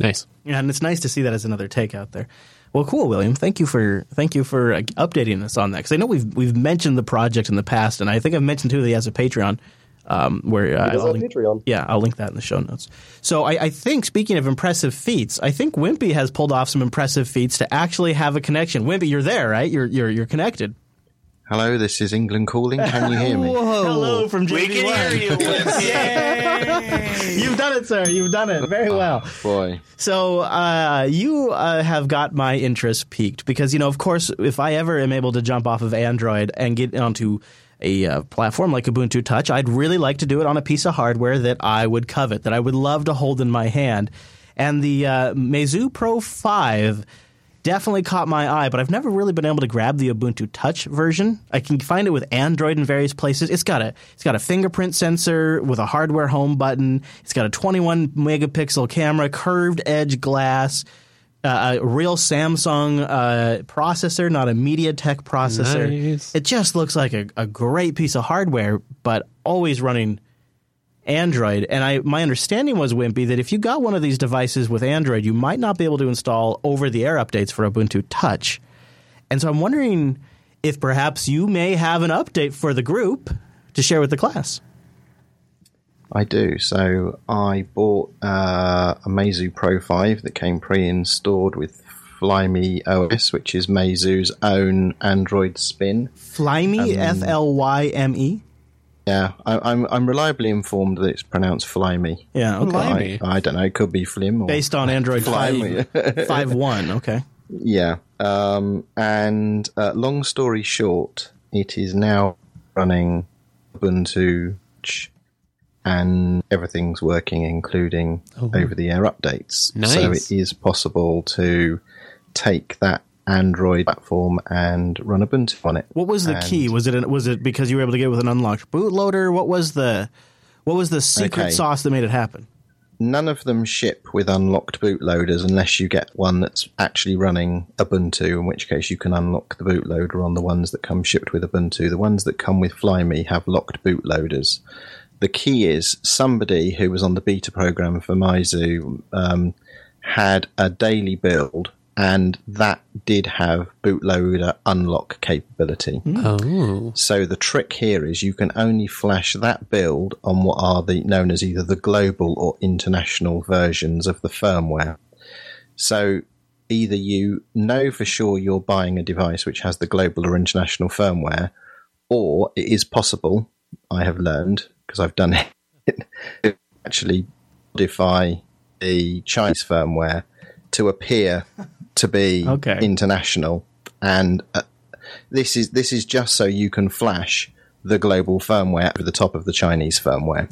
Nice. Yeah, and it's nice to see that as another take out there. Well, cool, William. Thank you for thank you for uh, updating us on that because I know we've we've mentioned the project in the past, and I think I've mentioned too that he has a Patreon um, where uh, I'll link- Patreon. Yeah, I'll link that in the show notes. So I, I think, speaking of impressive feats, I think Wimpy has pulled off some impressive feats to actually have a connection. Wimpy, you're there, right? You're you're you're connected. Hello, this is England calling. Can you hear me? [LAUGHS] Whoa. Hello from We JB1. can hear you, Wimpy. [LAUGHS] [LAUGHS] You've done it, sir. You've done it very well. Boy, So uh, you uh, have got my interest piqued because you know, of course, if I ever am able to jump off of Android and get onto a uh, platform like Ubuntu Touch, I'd really like to do it on a piece of hardware that I would covet, that I would love to hold in my hand. And the uh, Meizu Pro Five definitely caught my eye, but I've never really been able to grab the Ubuntu Touch version. I can find it with Android in various places. It's got a it's got a fingerprint sensor with a hardware home button. It's got a 21 megapixel camera, curved edge glass, uh, a real Samsung uh, processor, not a MediaTek processor. Nice. It just looks like a, a great piece of hardware, but always running Android. And I my understanding was Wimpy that if you got one of these devices with Android, you might not be able to install over the air updates for Ubuntu Touch. And so I'm wondering if perhaps you may have an update for the group to share with the class. I do. So I bought uh, a Meizu Pro 5 that came pre-installed with Flyme OS, which is Meizu's own Android spin. Flyme, F L Y M E. Yeah, I, I'm I'm reliably informed that it's pronounced Flyme. Yeah, okay. Flyme. I, I don't know. It could be Flim or Based on Android Flyme. 5, 5.1. Okay. Yeah. Um, and uh, long story short, it is now running Ubuntu ch- and everything's working, including oh, over the air updates. So it is possible to take that Android platform and run Ubuntu on it. What was the And- key? Was it an, was it because you were able to get it with an unlocked bootloader? What was the what was the secret Okay. sauce that made it happen? None of them ship with unlocked bootloaders unless you get one that's actually running Ubuntu, in which case you can unlock the bootloader on the ones that come shipped with Ubuntu. The ones that come with Flyme have locked bootloaders. The key is somebody who was on the beta program for Meizu um, had a daily build, and that did have bootloader unlock capability. Oh, So the trick here is you can only flash that build on what are the known as either the global or international versions of the firmware. So either you know for sure you're buying a device which has the global or international firmware, or it is possible, I have learned because I've done it, to [LAUGHS] actually modify the Chinese firmware to appear to be [LAUGHS] Okay. international and uh, this is this is just so you can flash the global firmware over the top of the Chinese firmware.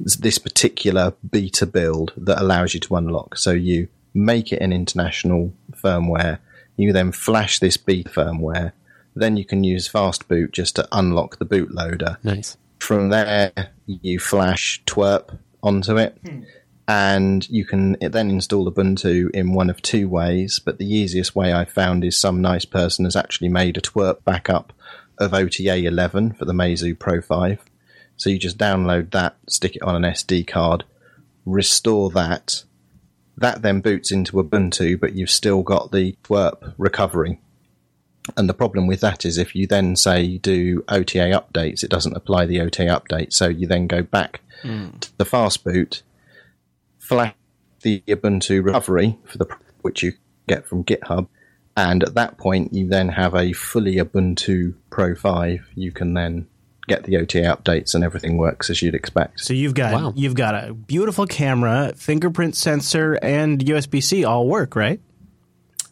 It's this particular beta build that allows you to unlock. So you make it an international firmware. You then flash this beta firmware. Then you can use fast boot just to unlock the bootloader. nice. From there, you flash TWRP onto it, hmm. and you can then install Ubuntu in one of two ways. But the easiest way I've found is some nice person has actually made a TWRP backup of OTA 11 for the Meizu Pro 5. So you just download that, stick it on an SD card, restore that. That then boots into Ubuntu, but you've still got the TWRP recovery. And the problem with that is if you then say do OTA updates, it doesn't apply the OTA update. So you then go back mm. to the fast boot, flash the Ubuntu recovery for the which you get from GitHub, and at that point you then have a fully Ubuntu Pro 5. You can then get the OTA updates and everything works as you'd expect. So you've got Wow. you've got a beautiful camera, fingerprint sensor, and USB C all work, right?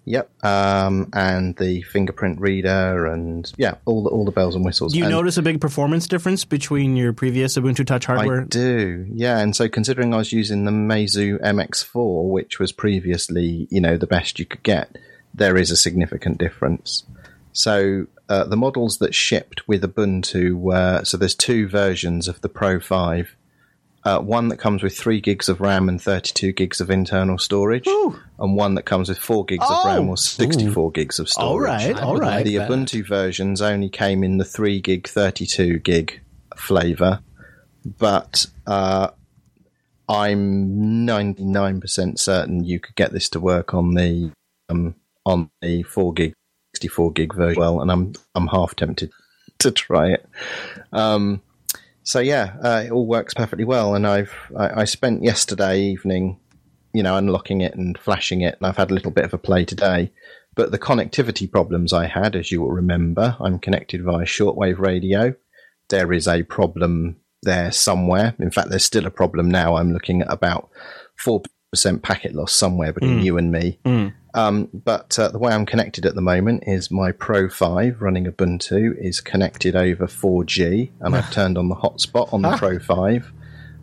Yep, um, and the fingerprint reader, and yeah, all the all the bells and whistles. Do you And notice a big performance difference between your previous Ubuntu Touch hardware? I do, yeah. And so, considering I was using the Meizu MX4, which was previously, you know, the best you could get, there is a significant difference. So, uh, the models that shipped with Ubuntu were so there's two versions of the Pro 5. Uh, one that comes with three gigs of RAM and 32 gigs of internal storage, and one that comes with four gigs of RAM Oh. or 64 gigs of storage. all right, all right. The. Ubuntu versions only came in the 3 gig, 32 gig flavor, but uh, I'm 99% certain you could get this to work on the um, on the 4 gig, 64 gig version. Well, and I'm I'm half tempted [LAUGHS] to try it. Um, so yeah, uh, it all works perfectly well, and I've I, I spent yesterday evening, you know, unlocking it and flashing it, and I've had a little bit of a play today. But the connectivity problems I had, as you will remember, I'm connected via shortwave radio. There is a problem there somewhere. In fact, there's still a problem now. I'm looking at about 4% packet loss somewhere between you and me. Um, but uh, the way I'm connected at the moment is my Pro 5 running Ubuntu is connected over 4G, and I've [LAUGHS] turned on the hotspot on the Pro 5,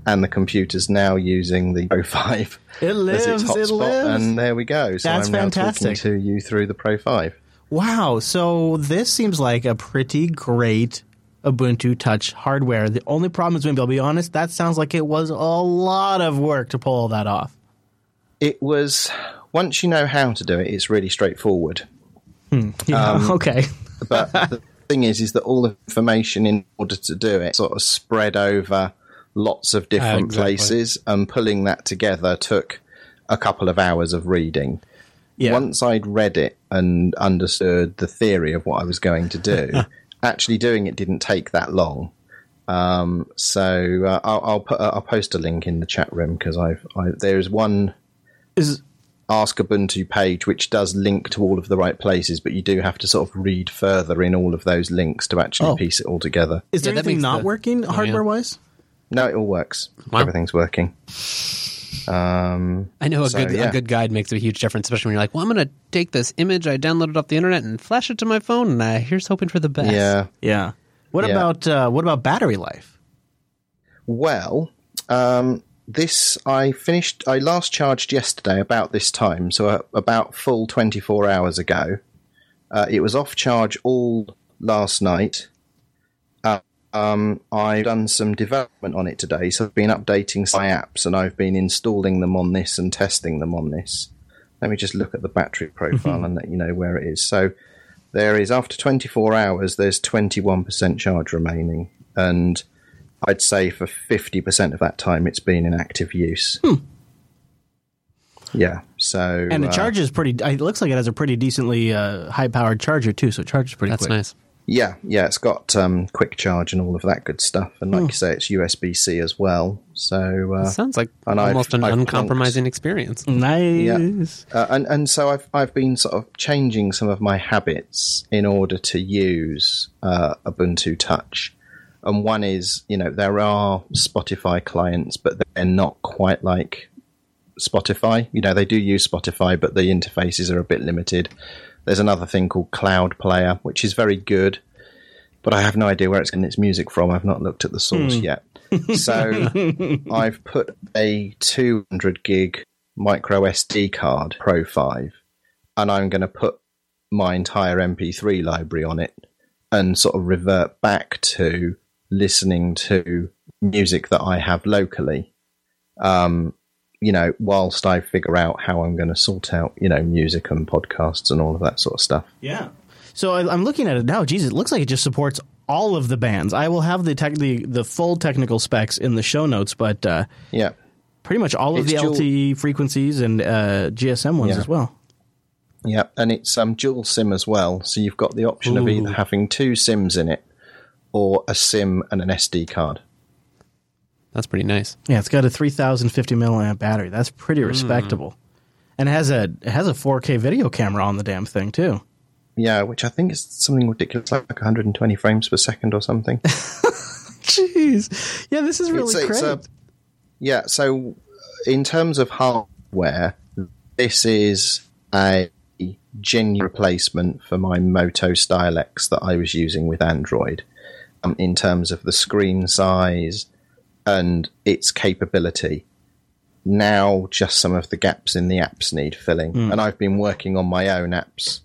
and the computer's now using the Pro 5 It as lives. its It hotspot, lives. and there we go. So That's I'm now fantastic. talking to you through the Pro 5. Wow. So this seems like a pretty great Ubuntu Touch hardware. The only problem is, maybe I'll be honest, that sounds like it was a lot of work to pull all that off. It was once you know how to do it, it's really straightforward. Yeah. Um, [LAUGHS] okay. But the [LAUGHS] thing is, is that all the information in order to do it sort of spread over lots of different exactly. places, and pulling that together took a couple of hours of reading. Yeah. Once I'd read it and understood the theory of what I was going to do, [LAUGHS] actually doing it didn't take that long. Um, so uh, I'll, I'll put I'll post a link in the chat room because I've I, there's one Is Ask Ubuntu page, which does link to all of the right places, but you do have to sort of read further in all of those links to actually Oh. piece it all together. is there Yeah, anything not the- working yeah. hardware wise? No, it all works. Wow. Everything's working. Um, I know a So, good yeah. a good guide makes a huge difference, especially when you're like, "Well, I'm going to take this image I downloaded off the internet and flash it to my phone, and uh, here's hoping for the best." yeah. Yeah. What Yeah. about uh, what about battery life? Well, um, this I finished. I last charged yesterday about this time, so uh, about full twenty four hours ago. Uh, it was off charge all last night. Uh, um, I've done some development on it today, so I've been updating some apps and I've been installing them on this and testing them on this. Let me just look at the battery profile and let you know where it is. So there is after 24 hours, there's 21% charge remaining, and I'd say for 50% of that time it's been in active use. Yeah, so And the uh, is pretty. It looks like it has a pretty decently uh, high powered charger too, so it charges pretty That's quick. nice. Yeah, yeah, it's got um, quick charge and all of that good stuff, and like you say, it's USB C as well. So uh, Sounds like and I've- almost an I've uncompromising experience. Nice. Uh, and and so I've I've been sort of changing some of my habits in order to use uh, Ubuntu Touch. And one is, you know, there are Spotify clients, but they're not quite like Spotify. You know, they do use Spotify, but the interfaces are a bit limited. There's another thing called Cloud Player, which is very good, but I have no idea where it's getting its music from. I've not looked at the source hmm. yet. [LAUGHS] So I've put a 200 gig micro SD card Pro 5, and I'm going to put my entire MP3 library on it and sort of revert back to listening to music that I have locally. Um, you know, whilst I figure out how I'm going to sort out, you know, music and podcasts and all of that sort of stuff. Yeah. So I, I'm looking at it now. Geez, it looks like it just supports all of the bands. I will have the tech, the, the full technical specs in the show notes, but uh, Yeah. pretty much all of It's the dual- LTE frequencies and uh, GSM ones Yeah. as well. Yeah, and it's um, dual SIM as well, so you've got the option of either having two SIMs in it or a SIM and an SD card. That's pretty nice. Yeah, it's got a 3050 milliamp battery. That's pretty respectable. And it has a it has a 4K video camera on the damn thing too. Yeah, which I think is something ridiculous, like 120 frames per second or something. [LAUGHS] Jeez. Yeah, this is really It's- it's great. a- yeah, so uh, in terms of hardware, this is a genuine replacement for my Moto Style X that I was using with Android um, in terms of the screen size and its capability. Now, just some of the gaps in the apps need filling. Hmm. And I've been working on my own apps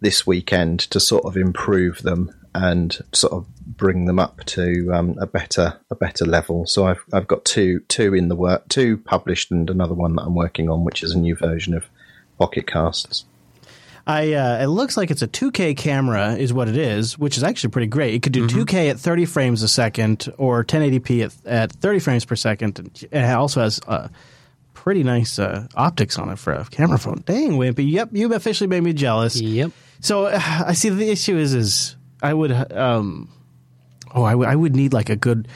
this weekend to sort of improve them and sort of bring them up to um, a better a better level. So I've I've got two two in the work, two published, and another one that I'm working on, which is a new version of Pocket Casts. I uh, it looks like it's a 2K camera is what it is, which is actually pretty great. It could do 2K at 30 frames a second or 1080p at, at 30 frames per second. And It also has uh, pretty nice uh, optics on it for a camera phone. Dang, Wimpy. Yep, you officially made me jealous. Yep. So uh, I see the issue is is I would um oh I would I would need like a good.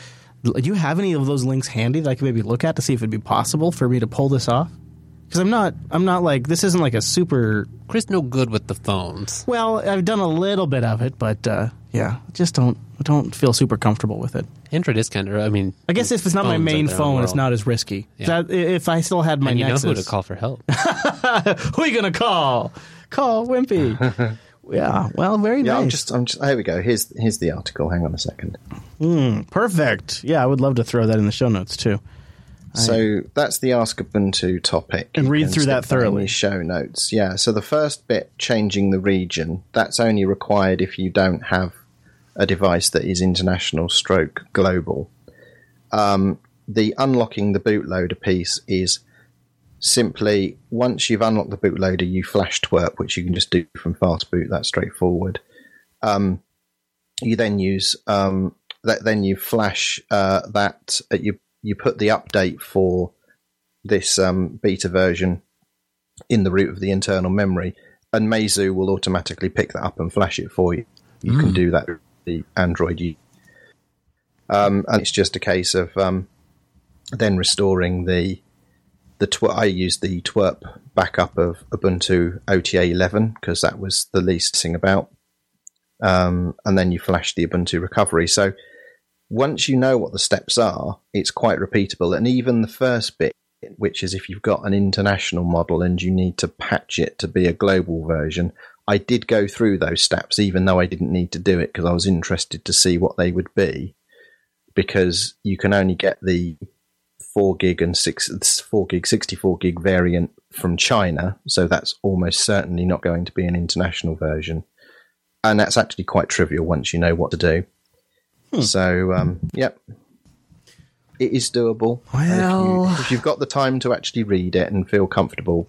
Do you have any of those links handy that I could maybe look at to see if it'd be possible for me to pull this off? Because I'm not I'm not like this isn't like a super Chris, no good with the phones. well, I've done a little bit of it, but uh, yeah, just don't don't feel super comfortable with it. Android is kind of. I mean, I guess if it's not my main phone, it's not as risky. Yeah. That, if I still had my And you Nexus, know who to call for help. [LAUGHS] who are you gonna call? Call Wimpy. [LAUGHS] yeah, well, very Yeah, nice. I'm just I'm just here we go. Here's here's the article. Hang on a second. Perfect. Yeah, I would love to throw that in the show notes too. So that's the Ask Ubuntu topic. And read through that in thoroughly. your show notes. Yeah. So the first bit, changing the region, that's only required if you don't have a device that is international stroke global. Um, the unlocking the bootloader piece is simply once you've unlocked the bootloader, you flash TWRP, which you can just do from fastboot. That's straightforward. Um, you then use um, that. Then you flash uh, that. Uh, you you put the update for this um, beta version in the root of the internal memory, and Meizu will automatically pick that up and flash it for you. You can do that with the Android. Um, and it's just a case of um, then restoring the the tw- I used the TWRP backup of Ubuntu OTA 11 because that was the least thing about. Um, and then you flash the Ubuntu recovery. So once you know what the steps are, it's quite repeatable. And even the first bit, which is if you've got an international model and you need to patch it to be a global version, I did go through those steps, even though I didn't need to do it because I was interested to see what they would be. Because you can only get the four gig and six four gig, sixty four gig variant from China, so that's almost certainly not going to be an international version, and that's actually quite trivial once you know what to do. So, um, yep, it is doable. Well- if, you, if you've got the time to actually read it and feel comfortable,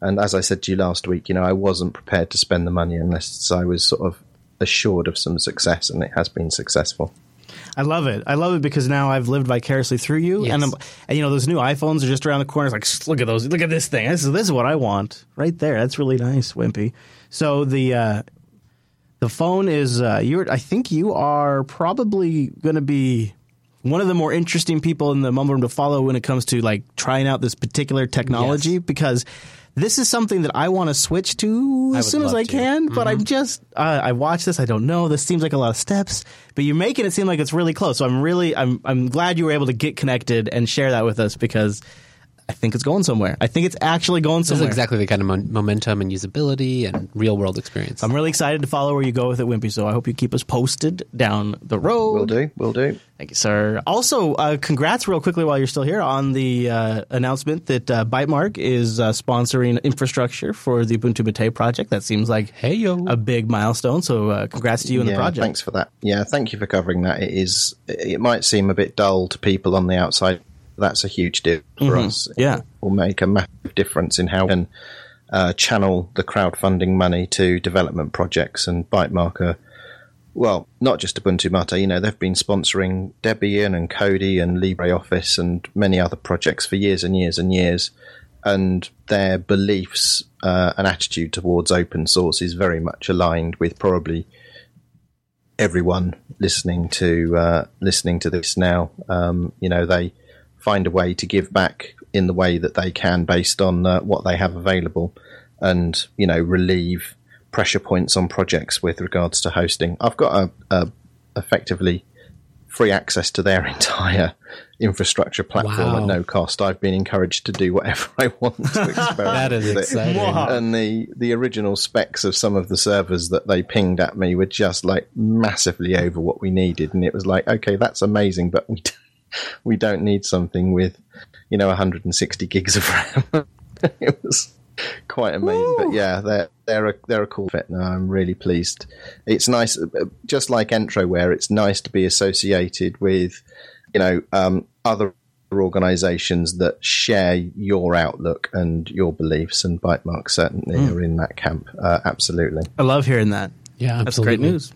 and as I said to you last week, you know, I wasn't prepared to spend the money unless I was sort of assured of some success, and it has been successful. I love it. I love it because now I've lived vicariously through you, Yes. and, and you know those new iPhones are just around the corner. It's like, look at those, look at this thing. This is this is what I want right there. That's really nice, Wimpy. So the uh, the phone is uh, you're. I think you are probably going to be one of the more interesting people in the mumble room to follow when it comes to like trying out this particular technology Yes. because. This is something that I want to switch to as soon as I to. can, but I'm just uh, I watch this. I don't know. This seems like a lot of steps, but you're making it seem like it's really close. So I'm really I'm I'm glad you were able to get connected and share that with us because I think it's going somewhere. I think it's actually going This is somewhere. exactly the kind of mon- momentum and usability and real world experience. I'm really excited to follow where you go with it, Wimpy. So I hope you keep us posted down the road. Will do. Will do. Thank you, sir. Also, uh, congrats, real quickly, while you're still here, on the uh, announcement that uh, Bytemark is uh, sponsoring infrastructure for the Ubuntu Mate project. That seems like hey yo, a big milestone. So, uh, congrats to you and yeah, the project. Thanks for that. Yeah, thank you for covering that. It is. It might seem a bit dull to people on the outside. That's a huge deal for Mhm. us. Yeah. it will make a massive difference in how we can uh, channel the crowdfunding money to development projects and Bytemarker. Well, not just Ubuntu Mate. You know, they've been sponsoring Debian and Kodi and LibreOffice and many other projects for years and years and years. And their beliefs uh, and attitude towards open source is very much aligned with probably everyone listening to uh, listening to this now. Um, you know, they find a way to give back in the way that they can, based on uh, what they have available, and you know, relieve pressure points on projects with regards to hosting. I've got a, a effectively free access to their [LAUGHS] entire infrastructure platform Wow. at no cost. I've been encouraged to do whatever [LAUGHS] I want to [LAUGHS] experiment That is with it. exciting. And the the original specs of some of the servers that they pinged at me were just like massively over what we needed, and it was like, okay, that's amazing, but we don't, [LAUGHS] we don't need something with you know 160 gigs of RAM. [LAUGHS] it was quite amazing. But yeah, they're they're a they're a cool fit. No, I'm really pleased. It's nice, uh, just like Entroware. It's nice to be associated with you know um, other organisations that share your outlook and your beliefs, and Bite Bytemark certainly Mm. are in that camp. Uh, absolutely. I love hearing that. Yeah, That's great news.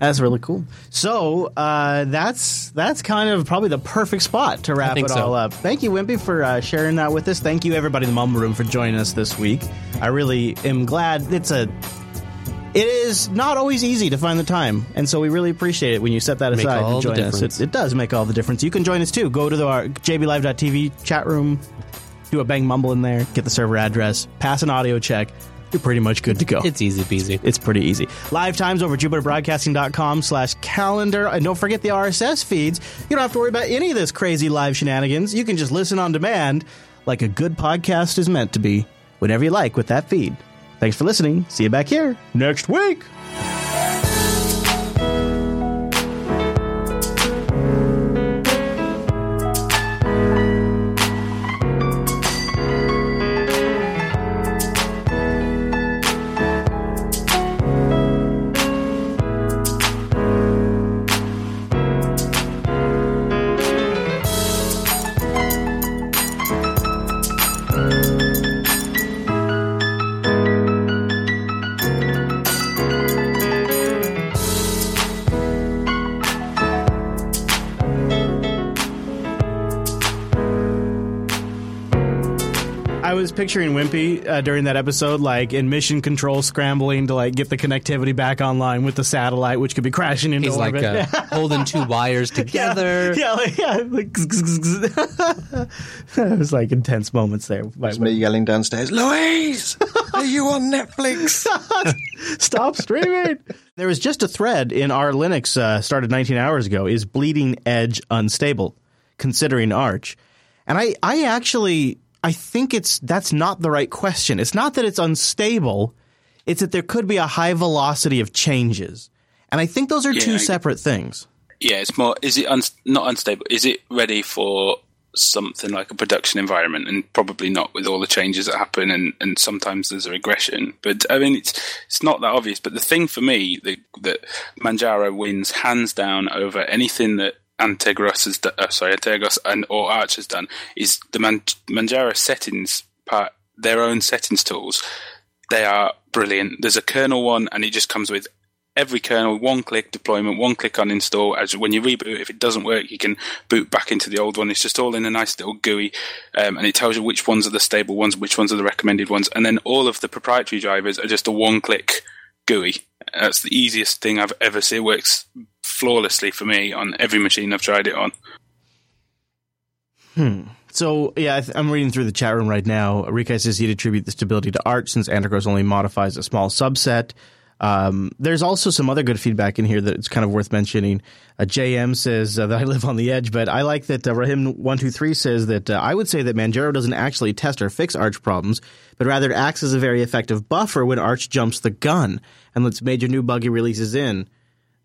That's really cool. So uh, that's that's kind of probably the perfect spot to wrap it so. all up. Thank you, Wimpy, for uh, sharing that with us. Thank you, everybody in the Mumble Room, for joining us this week. I really am glad. It's a it is not always easy to find the time, and so we really appreciate it when you set that Make aside and join us. It, it does make all the difference. You can join us too. Go to the, our jblive.tv chat room, do a bang mumble in there, get the server address, pass an audio check. You're pretty much good to go. It's easy peasy. It's pretty easy. Live times over jupiterbroadcasting.com slash calendar. And don't forget the RSS feeds. You don't have to worry about any of this crazy live shenanigans. You can just listen on demand like a good podcast is meant to be whenever you like with that feed. Thanks for listening. See you back here next week. I was picturing Wimpy uh, during that episode, like in mission control, scrambling to like get the connectivity back online with the satellite, which could be crashing into He's like orbit. uh, [LAUGHS] holding two wires together. Yeah, like, yeah, like, [LAUGHS] it was like intense moments there. It's me yelling downstairs, Louise, are you on Netflix? [LAUGHS] Stop streaming. there was just a thread in our Linux uh, started 19 hours ago. Is bleeding edge unstable? Considering Arch, and I, I actually, I think it's that's not the right question. It's not that it's unstable. It's that there could be a high velocity of changes, and I think those are Yeah, two separate things. Yeah, it's more. Is it un- not unstable? Is it ready for something like a production environment? And probably not with all the changes that happen, and, and sometimes there's a regression. But I mean, it's it's not that obvious. But the thing for me that that Manjaro wins hands down over anything that Antergos has done. Uh, sorry, Antergos and or Arch has done is the Man- Manjaro settings part. Their own settings tools. They are brilliant. There's a kernel one, and it just comes with every kernel, one click deployment, one click on install. As when you reboot, if it doesn't work, you can boot back into the old one. It's just all in a nice little GUI, um, and it tells you which ones are the stable ones, which ones are the recommended ones, and then all of the proprietary drivers are just a one click GUI. That's the easiest thing I've ever seen. It works flawlessly for me on every machine I've tried it on. Hmm. So yeah, I I'm reading through the chat room right now. Rika says he'd attribute the stability to Arch since Antergos only modifies a small subset. Um, there's also some other good feedback in here that's kind of worth mentioning. Uh, JM says uh, [LAUGHS] that I live on the edge, but I like that uh, Rahim123 says that uh, I would say that Manjaro doesn't actually test or fix Arch problems, but rather acts as a very effective buffer when Arch jumps the gun and lets major new buggy releases in.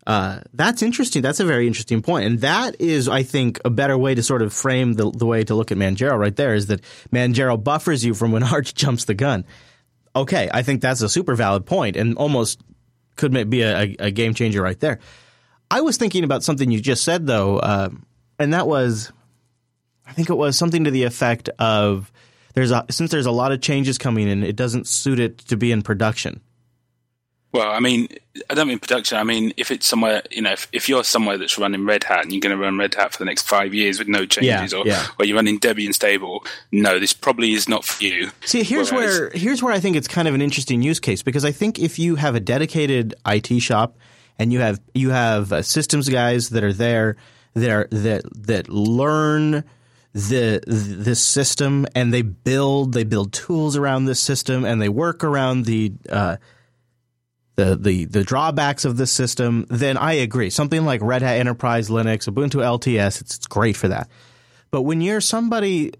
Uh, that's interesting. That's a very interesting point. And that is, I think, a better way to sort of frame the, the way to look at Manjaro right there is that Manjaro buffers you from when [LAUGHS] Arch jumps the gun. Okay, I think that's a super valid point and almost could be a, a, game changer right there. I was thinking about something you just said, though, uh, and that was, I think it was something to the effect of there's a, since there's a lot of changes coming in, it doesn't suit it to be in production. Well, I mean, I don't mean production. I mean, if it's somewhere, you know, if, if you're somewhere that's running Red Hat and you're going to run Red Hat for the next five years with no changes, Yeah, or, yeah. or you're running Debian stable, no, this probably is not for you. See, here's Whereas- where here's where I think it's kind of an interesting use case because I think if you have a dedicated IT shop and you have you have uh, systems guys that are there that are that that learn the this system and they build they build tools around this system and they work around the uh, the, the the drawbacks of this system, then I agree. Something like Red Hat Enterprise Linux, Ubuntu LTS, it's, it's great for that. But when you're somebody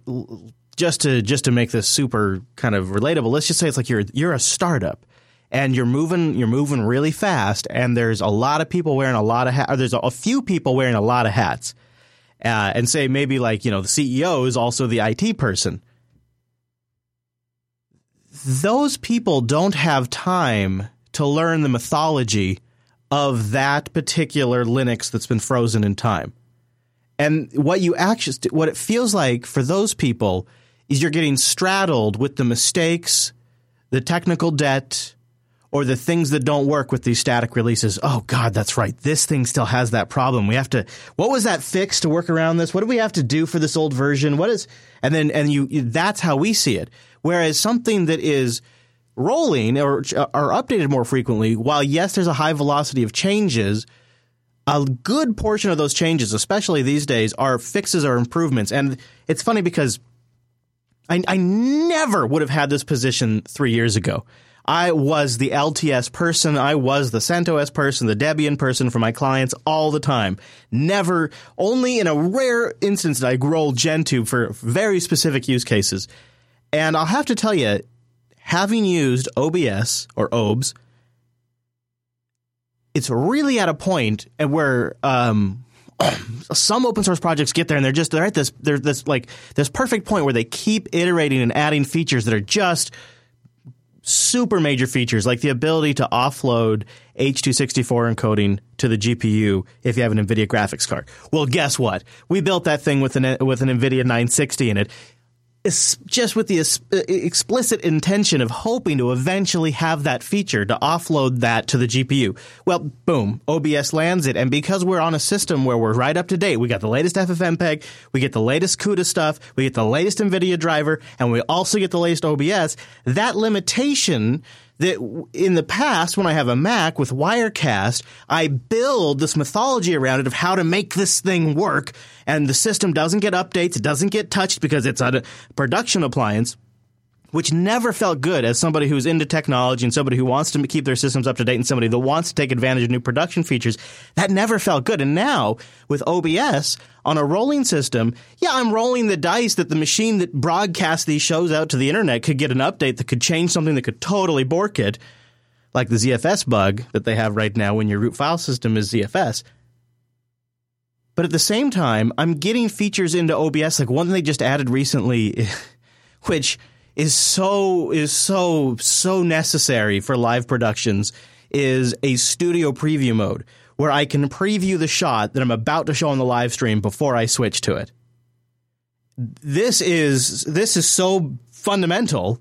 just to just to make this super kind of relatable, let's just say it's like you're you're a startup and you're moving you're moving really fast and there's a lot of people wearing a lot of hats or there's a, a few people wearing a lot of hats. Uh, and say maybe like, you know, the CEO is also the IT person. Those people don't have time to learn the mythology of that particular Linux that's been frozen in time. And what you actually, what it feels like for those people is you're getting straddled with the mistakes, the technical debt, or the things that don't work with these static releases. Oh God, that's right. This thing still has that problem. We have to. What was that fix to work around this? What do we have to do for this old version? What is? And then and you. That's how we see it. Whereas something that is rolling or are updated more frequently, while yes, there's a high velocity of changes a good portion of those changes, especially these days, are fixes or improvements. And it's funny because I, I never would have had this position three years ago. I was the LTS person. I was the CentOS person, the Debian person for my clients all the time. Never, only in a rare instance did I roll Gentoo for very specific use cases. And I'll have to tell you, having used OBS or OBS, it's really at a point where um, [CLEARS THROAT] some open source projects get there and they're just they're at this they're this like this perfect point where they keep iterating and adding features that are just super major features like the ability to offload H264 encoding to the GPU if you have an NVIDIA graphics card. Well, guess what? We built that thing with an with an NVIDIA 960 in it. Just with the explicit intention of hoping to eventually have that feature to offload that to the GPU. Well, boom, OBS lands it, and because we're on a system where we're right up to date, we got the latest FFmpeg, we get the latest CUDA stuff, we get the latest NVIDIA driver, and we also get the latest OBS. That limitation that in the past, when I have a Mac with Wirecast, I build this mythology around it of how to make this thing work, and the system doesn't get updates, it doesn't get touched because it's a production appliance which never felt good as somebody who's into technology and somebody who wants to keep their systems up to date and somebody that wants to take advantage of new production features. That never felt good. And now with OBS on a rolling system, yeah, I'm rolling the dice that the machine that broadcasts these shows out to the internet could get an update that could change something that could totally bork it, like the ZFS bug that they have right now when your root file system is ZFS. But at the same time, I'm getting features into OBS, like one they just added recently, [LAUGHS] which is so is so so necessary for live productions is a studio preview mode where I can preview the shot that I'm about to show on the live stream before I switch to it. This is this is so fundamental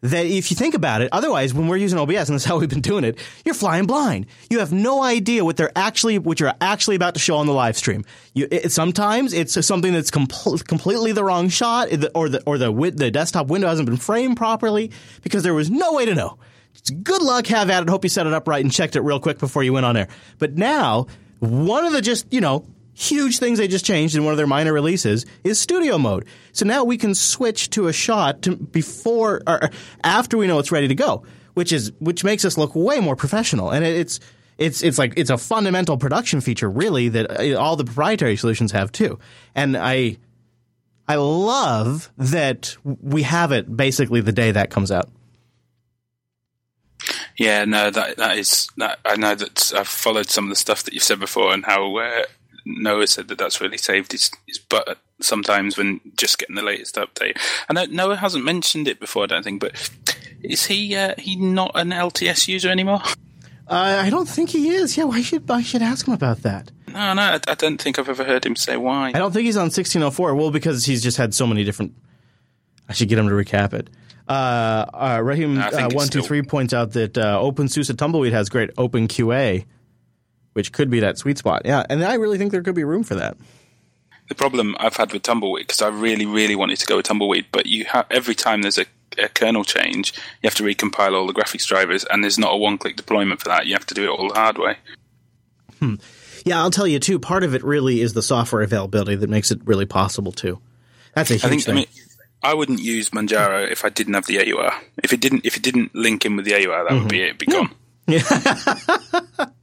that if you think about it, otherwise when we're using OBS and that's [LAUGHS] how we've been doing it, you're flying blind. You have no idea what they're actually what you're actually about to show on the live stream. You, it, sometimes it's something that's com- completely the wrong shot, or the or the the desktop window hasn't been framed properly because there was no way to know. Good luck, have at it. Hope you set it up right and checked it real quick before you went on air. But now, one of the just you know huge things they just changed in one of their minor releases is studio mode. So now we can switch to a shot to before or after we know it's ready to go. which is which makes us look way more professional. And it's it's it's like it's a fundamental production feature, really, that uh, all the proprietary solutions have too. And I I love that we have it basically the day that comes out. Yeah, no, that that is that. I know that I've followed some of the stuff that you've said before, and how uh, Noah said that that's really saved his, his butt sometimes when just getting the latest update. And Noah hasn't mentioned it before, I don't think, but is he uh, he not an LTS user anymore? Uh, I don't think he is. Yeah, why should I should ask him about that? No, no, I, I don't think I've ever heard him say why. I don't think he's on 1604. Well, because he's just had so many different. I should get him to recap it. Uh, uh, Rahim uh, it's still- points out that uh, OpenSUSE Tumbleweed has great Open QA, which could be that sweet spot. Yeah, and I really think there could be room for that. The problem I've had with Tumbleweed because I really, really wanted to go with Tumbleweed, but you have every time there's a, a kernel change, you have to recompile all the graphics drivers, and there's not a one-click deployment for that. You have to do it all the hard way. Hmm. Yeah, I'll tell you too. Part of it really is the software availability that makes it really possible too. That's a huge I think. thing. I mean, I wouldn't use Manjaro if I didn't have the AUR. If it didn't, if it didn't link in with the AUR, that would mm-hmm. be it. It'd be gone. [LAUGHS]